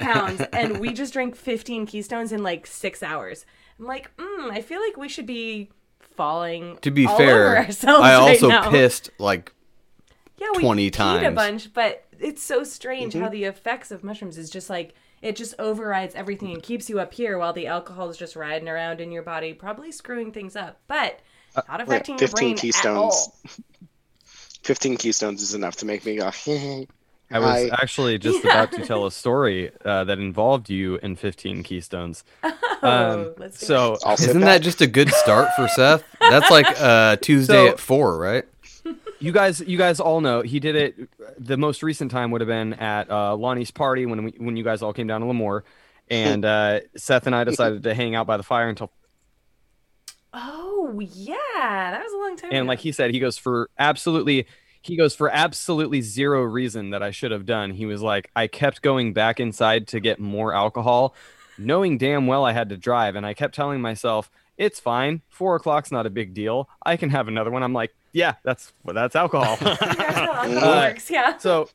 [SPEAKER 2] pounds. and we just drank 15 Keystones in like six hours. I'm like, mm, I feel like we should be falling
[SPEAKER 7] To be
[SPEAKER 2] all
[SPEAKER 7] fair,
[SPEAKER 2] over ourselves
[SPEAKER 7] I
[SPEAKER 2] right
[SPEAKER 7] also
[SPEAKER 2] now.
[SPEAKER 7] pissed like
[SPEAKER 2] yeah, we
[SPEAKER 7] 20
[SPEAKER 2] peed a bunch, but it's so strange
[SPEAKER 4] Mm-hmm.
[SPEAKER 2] how the effects of mushrooms is just like it just overrides everything and keeps you up here while the alcohol is just riding around in your body, probably screwing things up, but
[SPEAKER 7] Uh,
[SPEAKER 2] not affecting your
[SPEAKER 4] 15
[SPEAKER 2] brain at all.
[SPEAKER 4] Keystones. 15 Keystones is enough to make me go,
[SPEAKER 1] I was actually just
[SPEAKER 2] Yeah.
[SPEAKER 1] about to tell a story uh, that involved you in 15 Keystones. Um,
[SPEAKER 2] Oh, let's
[SPEAKER 1] so
[SPEAKER 4] I'll
[SPEAKER 7] Isn't
[SPEAKER 4] back.
[SPEAKER 7] that just a good start for Seth? That's like uh, Tuesday
[SPEAKER 1] So-
[SPEAKER 7] at four, right?
[SPEAKER 1] you guys, you guys all know he did it. The most recent time would have been at uh, Lonnie's party when we, when you guys all came down to Lemoore, and uh, Seth and I decided to hang out by the fire until.
[SPEAKER 2] Oh yeah, that was a long time.
[SPEAKER 1] And
[SPEAKER 2] ago.
[SPEAKER 1] like he said, he goes for absolutely. He goes for absolutely zero reason that I should have done. He was like, I kept going back inside to get more alcohol, knowing damn well I had to drive, and I kept telling myself, "It's fine. Four o'clock's not a big deal. I can have another one." I'm like, "Yeah, that's well, that's alcohol."
[SPEAKER 2] That's how
[SPEAKER 1] Uh,
[SPEAKER 2] works. Yeah.
[SPEAKER 1] so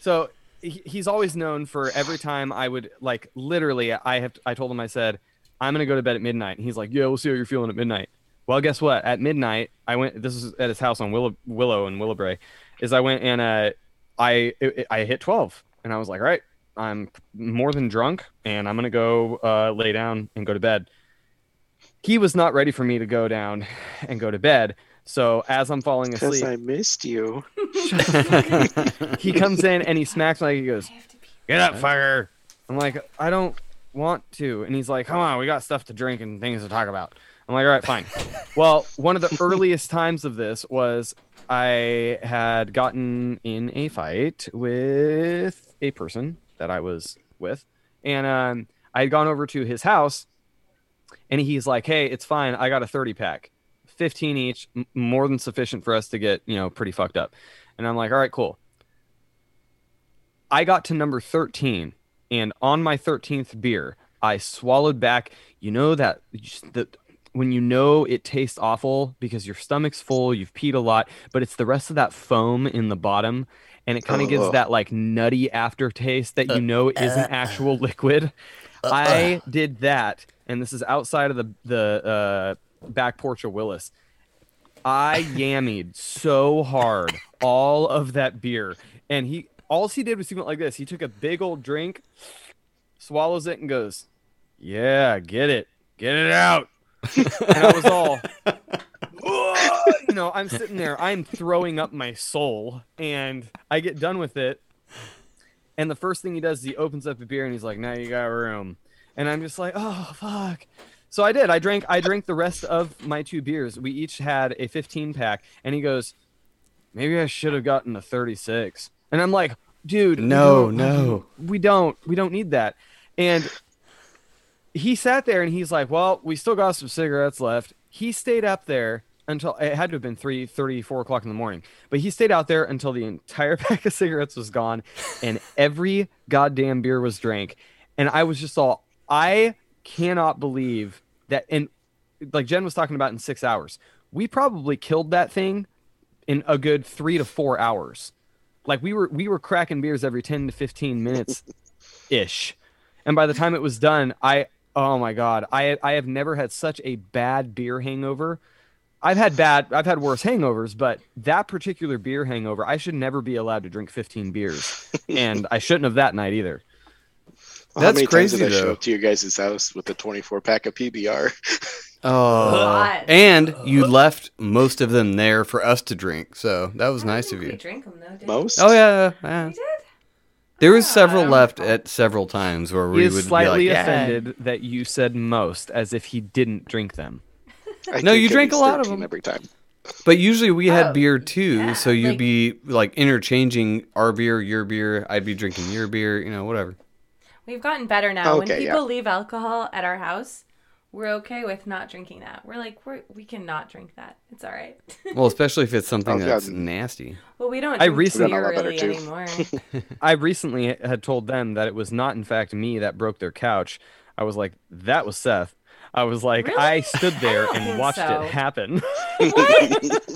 [SPEAKER 1] so he's always known for every time I would like literally I have I told him I said I'm gonna go to bed at midnight and he's like yeah we'll see how you're feeling at midnight well guess what at midnight I went this is at his house on Willow Willow and Willowbray is I went and uh I it, I hit 12 and I was like all right I'm more than drunk and I'm gonna go uh, lay down and go to bed he was not ready for me to go down and go to bed so as I'm falling asleep
[SPEAKER 4] I missed you.
[SPEAKER 1] he comes in and he smacks me like he goes, "Get up, fucker!" I'm like, "I don't want to," and he's like, "Come on, we got stuff to drink and things to talk about." I'm like, "All right, fine." well, one of the earliest times of this was I had gotten in a fight with a person that I was with, and um, I had gone over to his house, and he's like, "Hey, it's fine. I got a 30 pack." 15 each, m- more than sufficient for us to get, you know, pretty fucked up. And I'm like, all right, cool. I got to number 13, and on my 13th beer, I swallowed back. You know that the when you know it tastes awful because your stomach's full, you've peed a lot, but it's the rest of that foam in the bottom, and it kind of gives
[SPEAKER 4] Ugh.
[SPEAKER 1] that like nutty aftertaste that you uh, know isn't uh, actual liquid. Uh, I did that, and this is outside of the the uh, back porch of Willis. I yammied so hard all of that beer, and he all he did was he went like this. He took a big old drink, swallows it, and goes, "Yeah, get it, get it out." and I was all, you know, I'm sitting there, I'm throwing up my soul, and I get done with it, and the first thing he does is he opens up a beer and he's like, "Now you got room," and I'm just like, "Oh fuck." So I did. I drank. I drank the rest of my two beers. We each had a 15 pack, and he goes, "Maybe I should have gotten a 36." And I'm like, "Dude,
[SPEAKER 7] No,
[SPEAKER 1] don't-
[SPEAKER 7] no.
[SPEAKER 1] we don't. We don't need that." And he sat there and he's like, "Well, we still got some cigarettes left." He stayed up there until it had to have been 3 4 o'clock in the morning, but he stayed out there until the entire pack of cigarettes was gone, and every goddamn beer was drank. And I was just all, I cannot believe that. And like Jen was talking about in six hours, we probably killed that thing in a good three to four hours. Like we were we were cracking beers every 10 to 15 minutes ish. And by the time it was done, I oh my god, I I have never had such a bad beer hangover. I've had bad I've had worse hangovers, but that particular beer hangover, I should never be allowed to drink 15 beers. and I shouldn't have that night either.
[SPEAKER 4] How
[SPEAKER 7] That's
[SPEAKER 4] many
[SPEAKER 7] crazy,
[SPEAKER 4] times did I show
[SPEAKER 7] though.
[SPEAKER 4] up to your guys' house with a 24 pack of PBR?
[SPEAKER 7] Oh, and you left most of them there for us to drink, so that was
[SPEAKER 2] I
[SPEAKER 7] nice
[SPEAKER 2] think
[SPEAKER 7] of
[SPEAKER 2] We
[SPEAKER 7] you.
[SPEAKER 2] drink them though. Did
[SPEAKER 4] Most?
[SPEAKER 7] Oh yeah, yeah.
[SPEAKER 2] We did.
[SPEAKER 7] There was
[SPEAKER 2] Ah,
[SPEAKER 7] several left at several times where
[SPEAKER 1] He
[SPEAKER 7] we
[SPEAKER 1] is
[SPEAKER 7] would
[SPEAKER 1] slightly
[SPEAKER 7] be like, "Yeah."
[SPEAKER 1] offended that you said most as if he didn't drink them.
[SPEAKER 4] I
[SPEAKER 7] No, you
[SPEAKER 4] drink
[SPEAKER 7] drank a lot of them.
[SPEAKER 4] every time.
[SPEAKER 7] But usually we had
[SPEAKER 2] Oh,
[SPEAKER 7] beer too,
[SPEAKER 2] yeah,
[SPEAKER 7] so you'd
[SPEAKER 2] like-
[SPEAKER 7] be like interchanging our beer, your beer. I'd be drinking your beer, you know, whatever.
[SPEAKER 2] We've gotten better now. when people
[SPEAKER 4] yeah.
[SPEAKER 2] leave alcohol at our house, we're okay with not drinking that. We're like, we're, we cannot drink that. It's all right.
[SPEAKER 7] Well, especially if it's something
[SPEAKER 4] I've
[SPEAKER 7] that's
[SPEAKER 4] gotten-
[SPEAKER 7] nasty.
[SPEAKER 2] well, we don't
[SPEAKER 1] I recently-
[SPEAKER 2] beer
[SPEAKER 4] We've done a lot
[SPEAKER 2] really anymore.
[SPEAKER 1] I recently had told them that it was not, in fact, me that broke their couch. I was like, that was Seth. I was like,
[SPEAKER 2] Really?
[SPEAKER 1] I stood there
[SPEAKER 2] don't
[SPEAKER 1] and watched
[SPEAKER 2] so.
[SPEAKER 1] it happen.
[SPEAKER 2] what?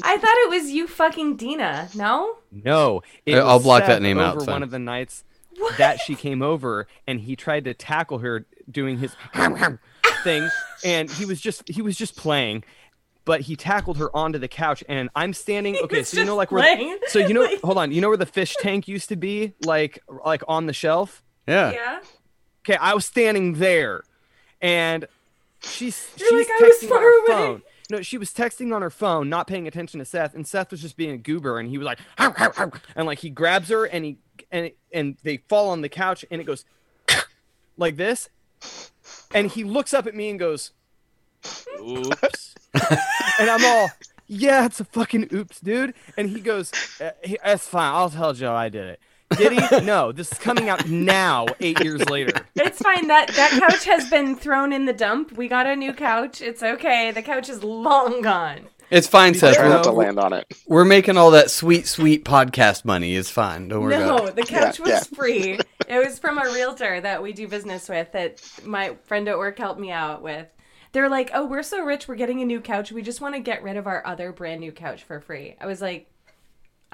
[SPEAKER 2] I thought it was you fucking Dina. No?
[SPEAKER 1] no, it
[SPEAKER 7] I'll
[SPEAKER 1] was
[SPEAKER 7] block that
[SPEAKER 1] Seth
[SPEAKER 7] name out,
[SPEAKER 1] over one of the nights
[SPEAKER 2] What?
[SPEAKER 1] that she came over, and he tried to tackle her doing his thing, and he was just he was just playing. But he tackled her onto the couch, and I'm standing. Okay, so you know,
[SPEAKER 2] just
[SPEAKER 1] like where,
[SPEAKER 2] playing.
[SPEAKER 1] so you know,
[SPEAKER 2] Like-
[SPEAKER 1] hold on, you know where the fish tank used to be, like, like on the shelf.
[SPEAKER 7] Yeah.
[SPEAKER 2] Yeah.
[SPEAKER 1] Okay, I was standing there, and she's
[SPEAKER 2] You're
[SPEAKER 1] she's
[SPEAKER 2] like, "I was
[SPEAKER 1] texting
[SPEAKER 2] far
[SPEAKER 1] on her
[SPEAKER 2] away."
[SPEAKER 1] phone. No, she was texting on her phone, not paying attention to Seth, and Seth was just being a goober, and he was like, "Arr, arr, arr," and like he grabs her and he and and they fall on the couch and it goes like this and he looks up at me and goes oops and i'm all yeah it's a fucking oops dude and he goes "Uh, that's fine i'll tell joe i did it did he no this is coming out now eight years later
[SPEAKER 2] It's fine. That that couch has been thrown in the dump. We got a new couch. It's okay. The couch is long gone.
[SPEAKER 7] It's fine, Seth.
[SPEAKER 4] Try not have
[SPEAKER 7] to
[SPEAKER 4] land on it.
[SPEAKER 7] we're making all that sweet, sweet podcast money. It's fine. Don't worry about
[SPEAKER 2] No,
[SPEAKER 7] it.
[SPEAKER 2] the couch was
[SPEAKER 4] yeah.
[SPEAKER 2] free. It was from a realtor that we do business with that my friend at work helped me out with. They're like, "Oh, we're so rich, we're getting a new couch. We just want to get rid of our other brand new couch for free." I was like,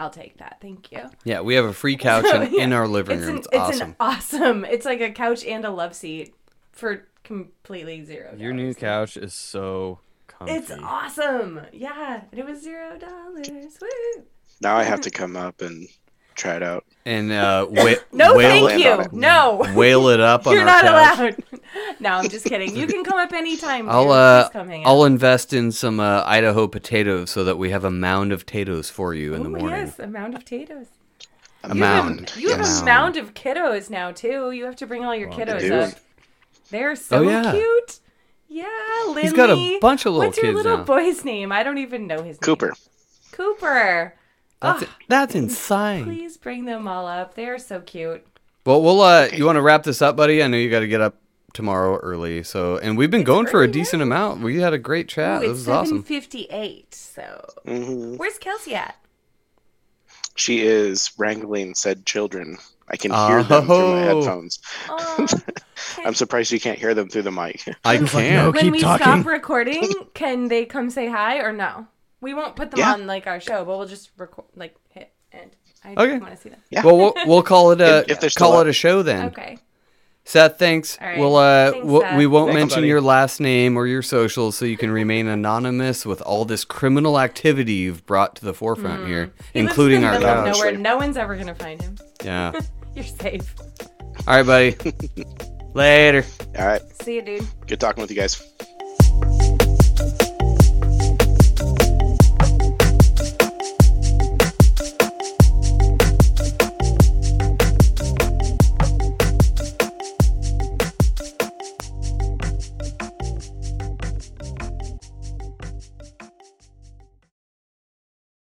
[SPEAKER 2] "I'll take that, thank you."
[SPEAKER 7] Yeah, we have a free couch in, in our living
[SPEAKER 2] It's
[SPEAKER 7] room.
[SPEAKER 2] an,
[SPEAKER 7] It's,
[SPEAKER 2] it's
[SPEAKER 7] awesome.
[SPEAKER 2] an awesome. It's like a couch and a love seat for completely zero.
[SPEAKER 1] your new couch is so comfy
[SPEAKER 2] It's awesome. Yeah, and it was zero dollars. Woo!
[SPEAKER 4] Now I have to come up and try it out.
[SPEAKER 7] and uh, wa-
[SPEAKER 2] No,
[SPEAKER 7] wail,
[SPEAKER 2] thank
[SPEAKER 4] land
[SPEAKER 2] you. No.
[SPEAKER 7] wail it up
[SPEAKER 2] You're
[SPEAKER 7] our
[SPEAKER 2] not
[SPEAKER 7] couch.
[SPEAKER 2] allowed. no, I'm just kidding. You can come up anytime.
[SPEAKER 7] I'll uh,
[SPEAKER 2] come
[SPEAKER 7] I'll invest in some uh, Idaho potatoes so that we have a mound of potatoes for you in the
[SPEAKER 2] Ooh,
[SPEAKER 7] morning.
[SPEAKER 2] Yes, a mound of potatoes.
[SPEAKER 7] A
[SPEAKER 2] You
[SPEAKER 7] mound.
[SPEAKER 2] a, you have a mound of kiddos now too. You have to bring all your kiddos up. They're so
[SPEAKER 7] Oh, yeah.
[SPEAKER 2] cute. Yeah, Lindley.
[SPEAKER 7] He's got a bunch of little
[SPEAKER 2] What's your
[SPEAKER 7] kids
[SPEAKER 2] little
[SPEAKER 7] now.
[SPEAKER 2] boy's name? I don't even know his name.
[SPEAKER 4] Cooper.
[SPEAKER 2] Cooper.
[SPEAKER 7] That's,
[SPEAKER 2] Ah,
[SPEAKER 7] that's insane.
[SPEAKER 2] please bring them all up. They are so cute.
[SPEAKER 7] Well, we'll uh, you want to wrap this up, buddy? I know you got to get up tomorrow early, so and we've been going for a
[SPEAKER 2] early,
[SPEAKER 7] decent amount. We had a great chat.
[SPEAKER 2] Ooh,
[SPEAKER 7] this
[SPEAKER 2] it's
[SPEAKER 7] is awesome.
[SPEAKER 2] 7:58. So,
[SPEAKER 4] hmm
[SPEAKER 2] where's Kelsey at?
[SPEAKER 4] She is wrangling said children. I can hear them through my
[SPEAKER 7] Oh.
[SPEAKER 4] headphones.
[SPEAKER 2] Oh,
[SPEAKER 4] I'm surprised you can't hear them through the mic.
[SPEAKER 7] I
[SPEAKER 1] like,
[SPEAKER 7] can.
[SPEAKER 1] no.
[SPEAKER 2] when
[SPEAKER 1] keep
[SPEAKER 2] we
[SPEAKER 1] talking.
[SPEAKER 2] stop recording, can they come say hi or no? We won't put them
[SPEAKER 4] Yeah.
[SPEAKER 2] on like our show, but we'll just record like hit end. I
[SPEAKER 7] Okay.
[SPEAKER 2] want to see them.
[SPEAKER 4] Yeah.
[SPEAKER 7] Well, we'll we'll call it a
[SPEAKER 4] If- if
[SPEAKER 7] call
[SPEAKER 4] up.
[SPEAKER 7] it a show then.
[SPEAKER 2] Okay.
[SPEAKER 7] Seth, thanks.
[SPEAKER 2] All right.
[SPEAKER 7] We'll uh,
[SPEAKER 2] Thanks,
[SPEAKER 7] we'll-
[SPEAKER 2] Seth.
[SPEAKER 7] we won't
[SPEAKER 1] Thanks,
[SPEAKER 7] mention
[SPEAKER 1] buddy.
[SPEAKER 7] your last name or your socials, so you can remain anonymous with all this criminal activity you've brought to the forefront here,
[SPEAKER 2] Mm. He lives
[SPEAKER 7] including
[SPEAKER 2] in the
[SPEAKER 7] our
[SPEAKER 2] middle of
[SPEAKER 7] couch.
[SPEAKER 2] nowhere. No one's ever gonna find him.
[SPEAKER 7] Yeah.
[SPEAKER 2] You're safe.
[SPEAKER 7] All right, buddy. Later.
[SPEAKER 4] All right.
[SPEAKER 2] See you, dude.
[SPEAKER 4] Good talking with you guys.